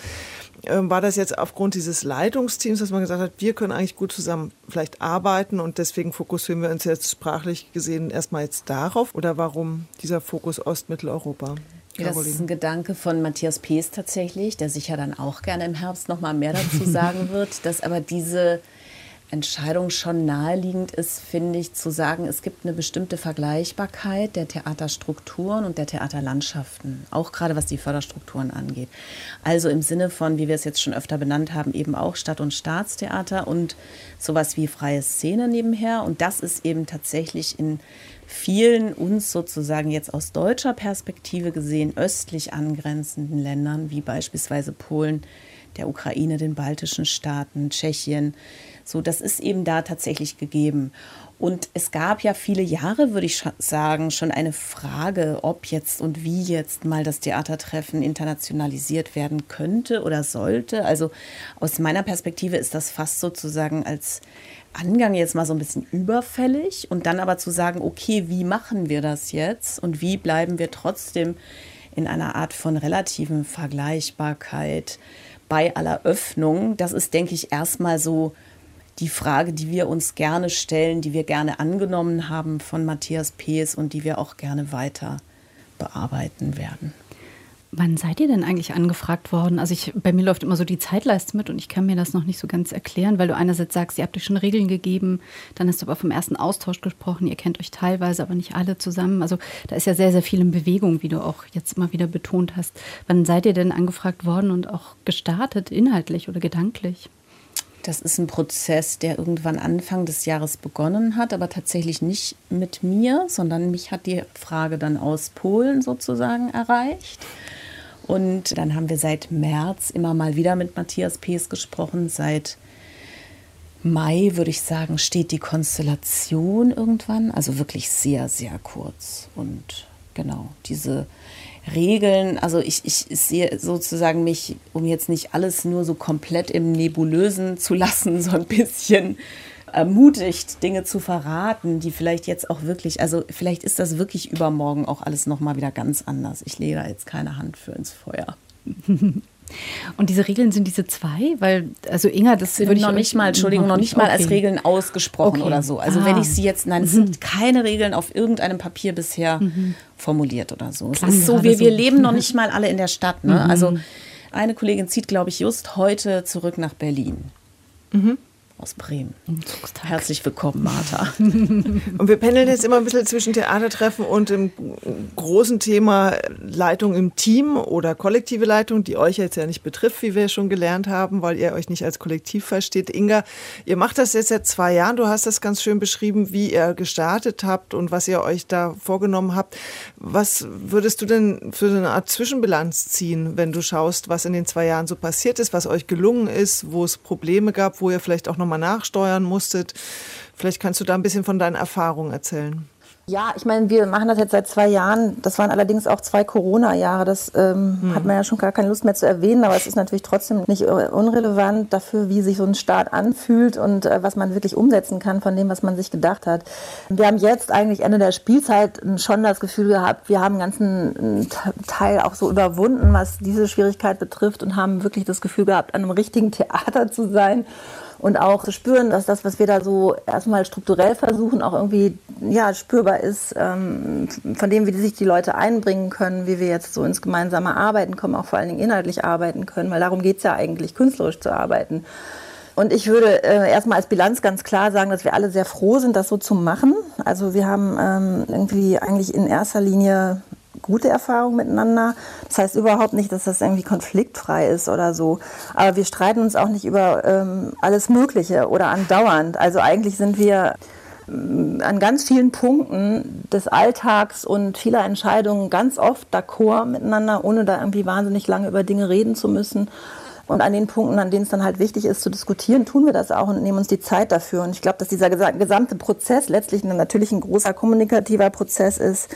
war das jetzt aufgrund dieses Leitungsteams, dass man gesagt hat, wir können eigentlich gut zusammen vielleicht arbeiten und deswegen fokussieren wir uns jetzt sprachlich gesehen erstmal jetzt darauf? Oder warum dieser Fokus Ostmitteleuropa? Ja, das ist ein Gedanke von Matthias Pees tatsächlich, der sicher dann auch gerne im Herbst noch mal mehr dazu sagen [laughs] wird, dass aber diese Entscheidung schon naheliegend ist, finde ich, zu sagen, es gibt eine bestimmte Vergleichbarkeit der Theaterstrukturen und der Theaterlandschaften, auch gerade was die Förderstrukturen angeht. Also im Sinne von, wie wir es jetzt schon öfter benannt haben, eben auch Stadt- und Staatstheater und sowas wie freie Szene nebenher. Und das ist eben tatsächlich in vielen uns sozusagen jetzt aus deutscher Perspektive gesehen östlich angrenzenden Ländern, wie beispielsweise Polen, der Ukraine, den baltischen Staaten, Tschechien, so, das ist eben da tatsächlich gegeben. Und es gab ja viele Jahre, würde ich sagen, schon eine Frage, ob jetzt und wie jetzt mal das Theatertreffen internationalisiert werden könnte oder sollte. Also aus meiner Perspektive ist das fast sozusagen als Angang jetzt mal so ein bisschen überfällig und dann aber zu sagen, okay, wie machen wir das jetzt und wie bleiben wir trotzdem in einer Art von relativen Vergleichbarkeit bei aller Öffnung. Das ist, denke ich, erstmal so die Frage, die wir uns gerne stellen, die wir gerne angenommen haben von Matthias Pees und die wir auch gerne weiter bearbeiten werden. Wann seid ihr denn eigentlich angefragt worden? Also ich, bei mir läuft immer so die Zeitleiste mit und ich kann mir das noch nicht so ganz erklären, weil du einerseits sagst, ihr habt euch schon Regeln gegeben, dann hast du aber vom ersten Austausch gesprochen, ihr kennt euch teilweise, aber nicht alle zusammen. Also da ist ja sehr, sehr viel in Bewegung, wie du auch jetzt immer wieder betont hast. Wann seid ihr denn angefragt worden und auch gestartet, inhaltlich oder gedanklich? Das ist ein Prozess, der irgendwann Anfang des Jahres begonnen hat, aber tatsächlich nicht mit mir, sondern mich hat die Frage dann aus Polen sozusagen erreicht. Und dann haben wir seit März immer mal wieder mit Matthias Pees gesprochen. Seit Mai, würde ich sagen, steht die Konstellation irgendwann. Also wirklich sehr, sehr kurz. Und genau, diese Regeln, also ich, ich sehe sozusagen mich, um jetzt nicht alles nur so komplett im Nebulösen zu lassen, [laughs] so ein bisschen ermutigt, Dinge zu verraten, die vielleicht jetzt auch wirklich, also vielleicht ist das wirklich übermorgen auch alles nochmal wieder ganz anders. Ich lege da jetzt keine Hand für ins Feuer. [laughs] Und diese Regeln sind diese zwei, weil also Inga, das sind würde ich noch nicht mal, Entschuldigung, noch nicht mal okay. als Regeln ausgesprochen okay. oder so. Also ah. wenn ich sie jetzt, nein, es mhm. sind keine Regeln auf irgendeinem Papier bisher mhm. formuliert oder so. Es ist so, wir, wir so. leben noch nicht mal alle in der Stadt. Ne? Mhm. Also eine Kollegin zieht, glaube ich, just heute zurück nach Berlin. Aus Bremen. Herzlich willkommen, Martha. [laughs] und wir pendeln jetzt immer ein bisschen zwischen Theatertreffen und dem großen Thema Leitung im Team oder kollektive Leitung, die euch jetzt ja nicht betrifft, wie wir schon gelernt haben, weil ihr euch nicht als Kollektiv versteht. Inga, ihr macht das jetzt seit zwei Jahren. Du hast das ganz schön beschrieben, wie ihr gestartet habt und was ihr euch da vorgenommen habt. Was würdest du denn für eine Art Zwischenbilanz ziehen, wenn du schaust, was in den zwei Jahren so passiert ist, was euch gelungen ist, wo es Probleme gab, wo ihr vielleicht auch noch nochmal nachsteuern musstet. Vielleicht kannst du da ein bisschen von deinen Erfahrungen erzählen. Ja, ich meine, wir machen das jetzt seit zwei Jahren. Das waren allerdings auch zwei Corona-Jahre. Das ähm, hm. hat man ja schon gar keine Lust mehr zu erwähnen, aber es ist natürlich trotzdem nicht äh, unrelevant dafür, wie sich so ein Staat anfühlt und äh, was man wirklich umsetzen kann von dem, was man sich gedacht hat. Wir haben jetzt eigentlich Ende der Spielzeit schon das Gefühl gehabt, wir haben einen ganzen Teil auch so überwunden, was diese Schwierigkeit betrifft und haben wirklich das Gefühl gehabt, an einem richtigen Theater zu sein und auch zu spüren, dass das, was wir da so erstmal strukturell versuchen, auch irgendwie ja, spürbar ist, ähm, von dem, wie sich die Leute einbringen können, wie wir jetzt so ins gemeinsame Arbeiten kommen, auch vor allen Dingen inhaltlich arbeiten können, weil darum geht es ja eigentlich, künstlerisch zu arbeiten. Und ich würde äh, erstmal als Bilanz ganz klar sagen, dass wir alle sehr froh sind, das so zu machen. Also wir haben ähm, irgendwie eigentlich in erster Linie gute Erfahrungen miteinander. Das heißt überhaupt nicht, dass das irgendwie konfliktfrei ist oder so. Aber wir streiten uns auch nicht über ähm, alles Mögliche oder andauernd. Also eigentlich sind wir ähm, an ganz vielen Punkten des Alltags und vieler Entscheidungen ganz oft d'accord miteinander, ohne da irgendwie wahnsinnig lange über Dinge reden zu müssen. Und an den Punkten, an denen es dann halt wichtig ist zu diskutieren, tun wir das auch und nehmen uns die Zeit dafür. Und ich glaube, dass dieser gesamte Prozess letztlich natürlich ein großer kommunikativer Prozess ist,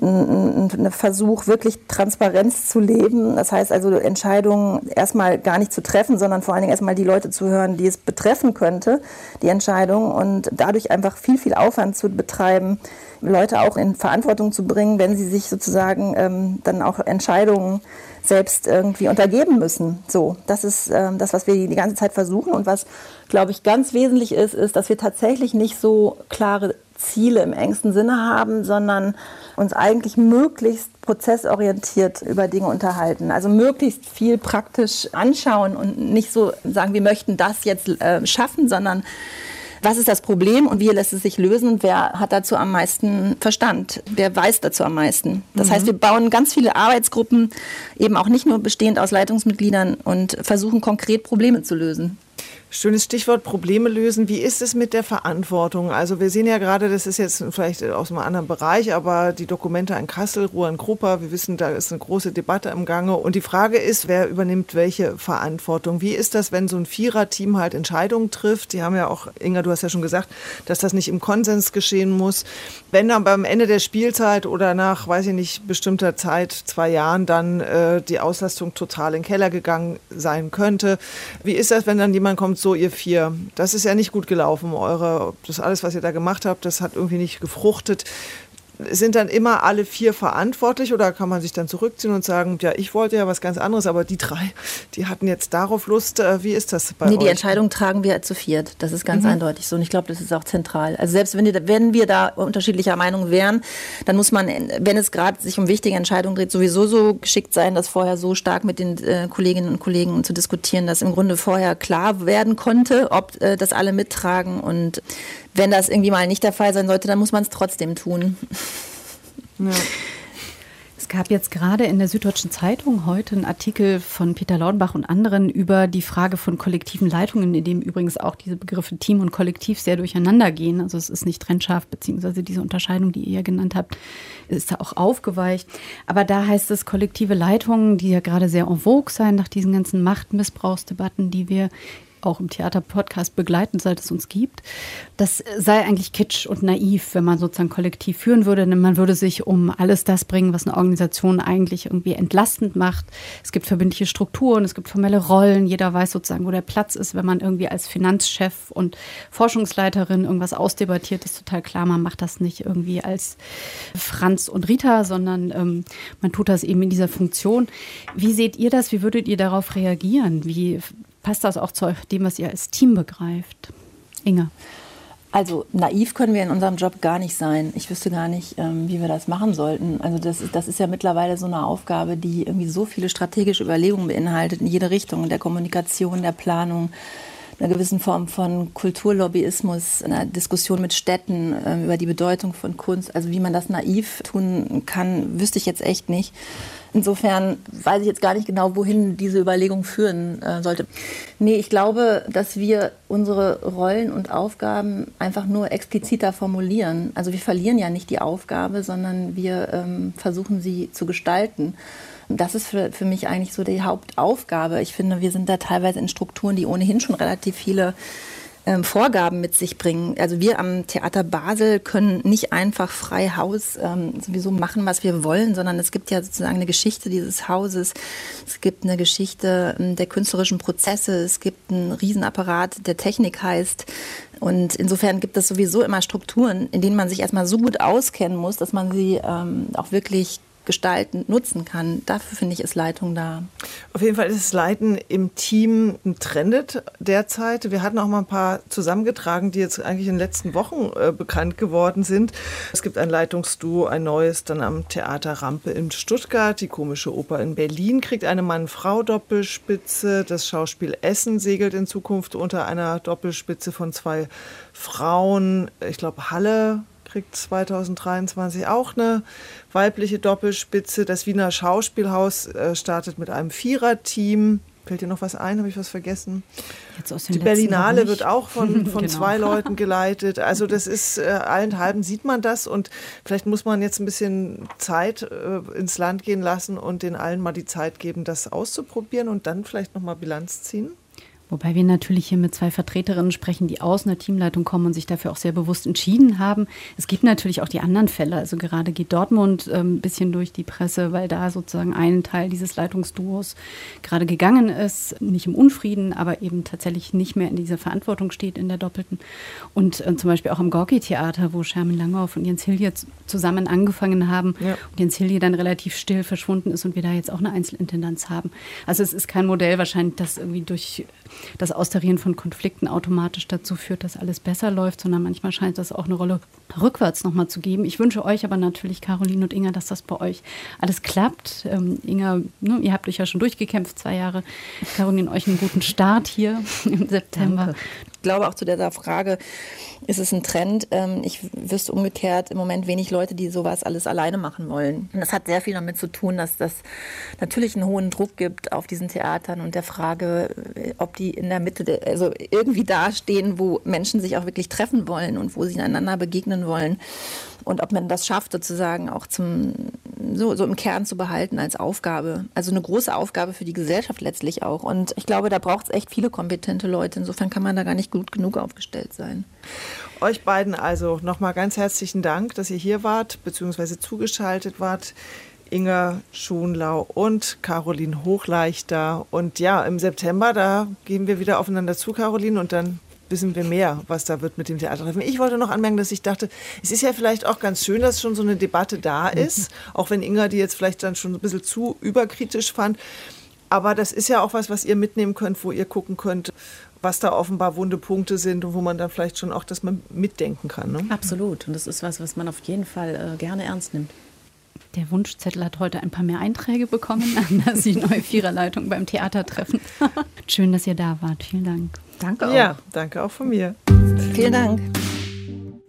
ein, ein Versuch, wirklich Transparenz zu leben. Das heißt also, Entscheidungen erstmal gar nicht zu treffen, sondern vor allen Dingen erstmal die Leute zu hören, die es betreffen könnte, die Entscheidung. Und dadurch einfach viel, viel Aufwand zu betreiben, Leute auch in Verantwortung zu bringen, wenn sie sich sozusagen ähm, dann auch Entscheidungen selbst irgendwie untergeben müssen. So, das ist ähm, das, was wir die ganze Zeit versuchen und was, glaube ich, ganz wesentlich ist, ist, dass wir tatsächlich nicht so klare Ziele im engsten Sinne haben, sondern uns eigentlich möglichst prozessorientiert über Dinge unterhalten. Also möglichst viel praktisch anschauen und nicht so sagen, wir möchten das jetzt äh, schaffen, sondern was ist das Problem und wie lässt es sich lösen und wer hat dazu am meisten Verstand? Wer weiß dazu am meisten? Das mhm. heißt, wir bauen ganz viele Arbeitsgruppen, eben auch nicht nur bestehend aus Leitungsmitgliedern und versuchen konkret Probleme zu lösen. Schönes Stichwort Probleme lösen. Wie ist es mit der Verantwortung? Also wir sehen ja gerade, das ist jetzt vielleicht aus einem anderen Bereich, aber die Dokumente an Kassel, Ruhr und Grupper, wir wissen, da ist eine große Debatte im Gange. Und die Frage ist, wer übernimmt welche Verantwortung? Wie ist das, wenn so ein Viererteam halt Entscheidungen trifft? Die haben ja auch, Inga, du hast ja schon gesagt, dass das nicht im Konsens geschehen muss. Wenn dann beim Ende der Spielzeit oder nach, weiß ich nicht, bestimmter Zeit, zwei Jahren, dann äh, die Auslastung total in den Keller gegangen sein könnte. Wie ist das, wenn dann jemand kommt, so ihr vier, das ist ja nicht gut gelaufen. Eure, das alles, was ihr da gemacht habt, das hat irgendwie nicht gefruchtet sind dann immer alle vier verantwortlich oder kann man sich dann zurückziehen und sagen, ja, ich wollte ja was ganz anderes, aber die drei, die hatten jetzt darauf Lust. Äh, wie ist das bei nee, euch? die Entscheidung tragen wir zu viert. Das ist ganz mhm. eindeutig so und ich glaube, das ist auch zentral. Also selbst wenn, die, wenn wir da unterschiedlicher Meinung wären, dann muss man, wenn es gerade sich um wichtige Entscheidungen dreht, sowieso so geschickt sein, das vorher so stark mit den äh, Kolleginnen und Kollegen zu diskutieren, dass im Grunde vorher klar werden konnte, ob äh, das alle mittragen und wenn das irgendwie mal nicht der Fall sein sollte, dann muss man es trotzdem tun. Ja. Es gab jetzt gerade in der Süddeutschen Zeitung heute einen Artikel von Peter Laudenbach und anderen über die Frage von kollektiven Leitungen, in dem übrigens auch diese Begriffe Team und Kollektiv sehr durcheinander gehen. Also es ist nicht trennscharf, beziehungsweise diese Unterscheidung, die ihr ja genannt habt, ist da auch aufgeweicht. Aber da heißt es kollektive Leitungen, die ja gerade sehr en vogue sein nach diesen ganzen Machtmissbrauchsdebatten, die wir auch im Theaterpodcast begleiten, seit es uns gibt. Das sei eigentlich kitsch und naiv, wenn man sozusagen kollektiv führen würde, denn man würde sich um alles das bringen, was eine Organisation eigentlich irgendwie entlastend macht. Es gibt verbindliche Strukturen, es gibt formelle Rollen, jeder weiß sozusagen, wo der Platz ist, wenn man irgendwie als Finanzchef und Forschungsleiterin irgendwas ausdebattiert, ist total klar, man macht das nicht irgendwie als Franz und Rita, sondern ähm, man tut das eben in dieser Funktion. Wie seht ihr das? Wie würdet ihr darauf reagieren? Wie passt das auch zu dem, was ihr als Team begreift? Inge. Also naiv können wir in unserem Job gar nicht sein. Ich wüsste gar nicht, ähm, wie wir das machen sollten. Also das das ist ja mittlerweile so eine Aufgabe, die irgendwie so viele strategische Überlegungen beinhaltet in jede Richtung, der Kommunikation, der Planung, einer gewissen Form von Kulturlobbyismus, einer Diskussion mit Städten äh, über die Bedeutung von Kunst. Also wie man das naiv tun kann, wüsste ich jetzt echt nicht. Insofern weiß ich jetzt gar nicht genau, wohin diese Überlegung führen äh, sollte. Nee, ich glaube, dass wir unsere Rollen und Aufgaben einfach nur expliziter formulieren. Also wir verlieren ja nicht die Aufgabe, sondern wir ähm, versuchen sie zu gestalten. Das ist für, für mich eigentlich so die Hauptaufgabe. Ich finde, wir sind da teilweise in Strukturen, die ohnehin schon relativ viele ähm, Vorgaben mit sich bringen. Also wir am Theater Basel können nicht einfach frei Haus ähm, sowieso machen, was wir wollen, sondern es gibt ja sozusagen eine Geschichte dieses Hauses. Es gibt eine Geschichte ähm, der künstlerischen Prozesse. Es gibt einen Riesenapparat, der Technik heißt. Und insofern gibt es sowieso immer Strukturen, in denen man sich erstmal so gut auskennen muss, dass man sie ähm, auch wirklich gestalten, nutzen kann. Dafür finde ich, ist Leitung da. Auf jeden Fall ist Leiten im Team Trendet derzeit. Wir hatten auch mal ein paar zusammengetragen, die jetzt eigentlich in den letzten Wochen äh, bekannt geworden sind. Es gibt ein Leitungsduo, ein neues, dann am Theater Rampe in Stuttgart. Die komische Oper in Berlin kriegt eine Mann-Frau-Doppelspitze. Das Schauspiel Essen segelt in Zukunft unter einer Doppelspitze von zwei Frauen. Ich glaube, Halle kriegt 2023 auch eine weibliche Doppelspitze. Das Wiener Schauspielhaus äh, startet mit einem Viererteam. Fällt dir noch was ein? Habe ich was vergessen? Die Berlinale wird auch von, [laughs] von Genau. zwei Leuten geleitet. Also das ist, äh, allenthalben sieht man das und vielleicht muss man jetzt ein bisschen Zeit äh, ins Land gehen lassen und den allen mal die Zeit geben, das auszuprobieren und dann vielleicht nochmal Bilanz ziehen. Wobei wir natürlich hier mit zwei Vertreterinnen sprechen, die aus einer Teamleitung kommen und sich dafür auch sehr bewusst entschieden haben. Es gibt natürlich auch die anderen Fälle. Also gerade geht Dortmund ähm, ein bisschen durch die Presse, weil da sozusagen ein Teil dieses Leitungsduos gerade gegangen ist. Nicht im Unfrieden, aber eben tatsächlich nicht mehr in dieser Verantwortung steht in der Doppelten. Und äh, zum Beispiel auch im Gorki-Theater, wo Sherman Langhoff und Jens Hilje zusammen angefangen haben Ja. und Jens Hilje dann relativ still verschwunden ist und wir da jetzt auch eine Einzelintendanz haben. Also es ist kein Modell wahrscheinlich, das irgendwie durch das Austarieren von Konflikten automatisch dazu führt, dass alles besser läuft, sondern manchmal scheint das auch eine Rolle rückwärts nochmal zu geben. Ich wünsche euch aber natürlich, Caroline und Inga, dass das bei euch alles klappt. Ähm, Inga, ne, ihr habt euch ja schon durchgekämpft, zwei Jahre. Caroline, euch einen guten Start hier im September. Ich glaube auch zu dieser Frage, ist es ein Trend? Ähm, Ich wüsste umgekehrt im Moment wenig Leute, die sowas alles alleine machen wollen. Und das hat sehr viel damit zu tun, dass das natürlich einen hohen Druck gibt auf diesen Theatern und der Frage, äh, ob die in der Mitte, also irgendwie dastehen, wo Menschen sich auch wirklich treffen wollen und wo sie einander begegnen wollen. Und ob man das schafft, sozusagen auch zum, so, so im Kern zu behalten als Aufgabe. Also eine große Aufgabe für die Gesellschaft letztlich auch. Und ich glaube, da braucht es echt viele kompetente Leute. Insofern kann man da gar nicht gut genug aufgestellt sein. Euch beiden also nochmal ganz herzlichen Dank, dass ihr hier wart, beziehungsweise zugeschaltet wart. Inga Schunlau und Caroline Hochleichter. Und ja, im September, da gehen wir wieder aufeinander zu, Caroline, und dann wissen wir mehr, was da wird mit dem Theatertreffen. Ich wollte noch anmerken, dass ich dachte, es ist ja vielleicht auch ganz schön, dass schon so eine Debatte da ist, auch wenn Inga die jetzt vielleicht dann schon ein bisschen zu überkritisch fand. Aber das ist ja auch was, was ihr mitnehmen könnt, wo ihr gucken könnt, was da offenbar wunde Punkte sind und wo man dann vielleicht schon auch das mal mitdenken kann. Ne? Absolut. Und das ist was, was man auf jeden Fall äh, gerne ernst nimmt. Der Wunschzettel hat heute ein paar mehr Einträge bekommen [laughs] an die neue Viererleitung beim Theatertreffen. [laughs] Schön, dass ihr da wart. Vielen Dank. Danke auch. Ja, danke auch von mir. Vielen Dank.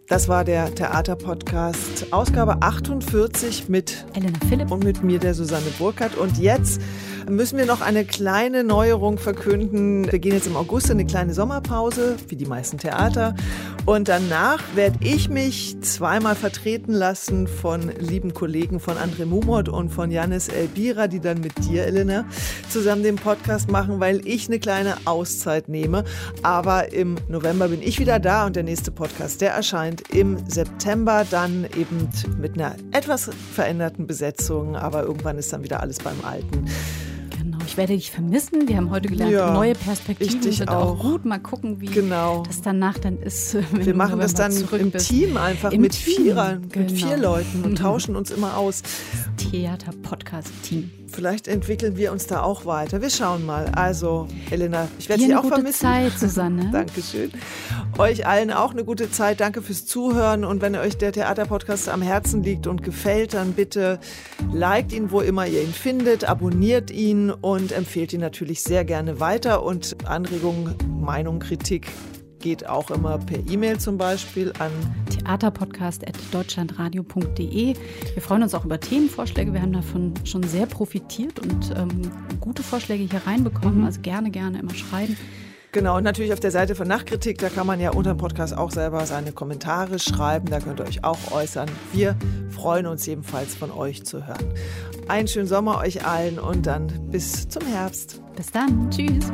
Das war der Theaterpodcast, Ausgabe 48 mit Elena Philipp. und mit mir, der Susanne Burkhardt. Und jetzt müssen wir noch eine kleine Neuerung verkünden. Wir gehen jetzt im August in eine kleine Sommerpause, wie die meisten Theater. Und danach werde ich mich zweimal vertreten lassen von lieben Kollegen von André Mumot und von Janis Elbira, die dann mit dir, Elena, zusammen den Podcast machen, weil ich eine kleine Auszeit nehme. Aber im November bin ich wieder da und der nächste Podcast, der erscheint im September dann eben mit einer etwas veränderten Besetzung. Aber irgendwann ist dann wieder alles beim Alten. Genau, ich werde dich vermissen. Wir haben heute gelernt, Ja, neue Perspektiven dich sind auch. auch. gut. Mal gucken, wie Genau. das danach dann ist. [laughs] Wir machen das dann im bist. Team einfach Im mit Team, Vierern, mit genau. vier Leuten und [laughs] tauschen uns immer aus. Theater-Podcast-Team. Vielleicht entwickeln wir uns da auch weiter. Wir schauen mal. Also, Elena, ich werde eine auch gute vermissen. Zeit, Susanne. [laughs] Dankeschön. Euch allen auch eine gute Zeit. Danke fürs Zuhören. Und wenn euch der Theaterpodcast am Herzen liegt und gefällt, dann bitte liked ihn, wo immer ihr ihn findet, abonniert ihn und empfehlt ihn natürlich sehr gerne weiter. Und Anregungen, Meinung, Kritik geht auch immer per E-Mail zum Beispiel an Theaterpodcast.deutschlandradio.de. Wir freuen uns auch über Themenvorschläge. Wir haben davon schon sehr profitiert und ähm, gute Vorschläge hier reinbekommen. Also gerne, gerne immer schreiben. Genau, und natürlich auf der Seite von Nachkritik, da kann man ja unter dem Podcast auch selber seine Kommentare schreiben, da könnt ihr euch auch äußern. Wir freuen uns jedenfalls von euch zu hören. Einen schönen Sommer euch allen und dann bis zum Herbst. Bis dann. Tschüss.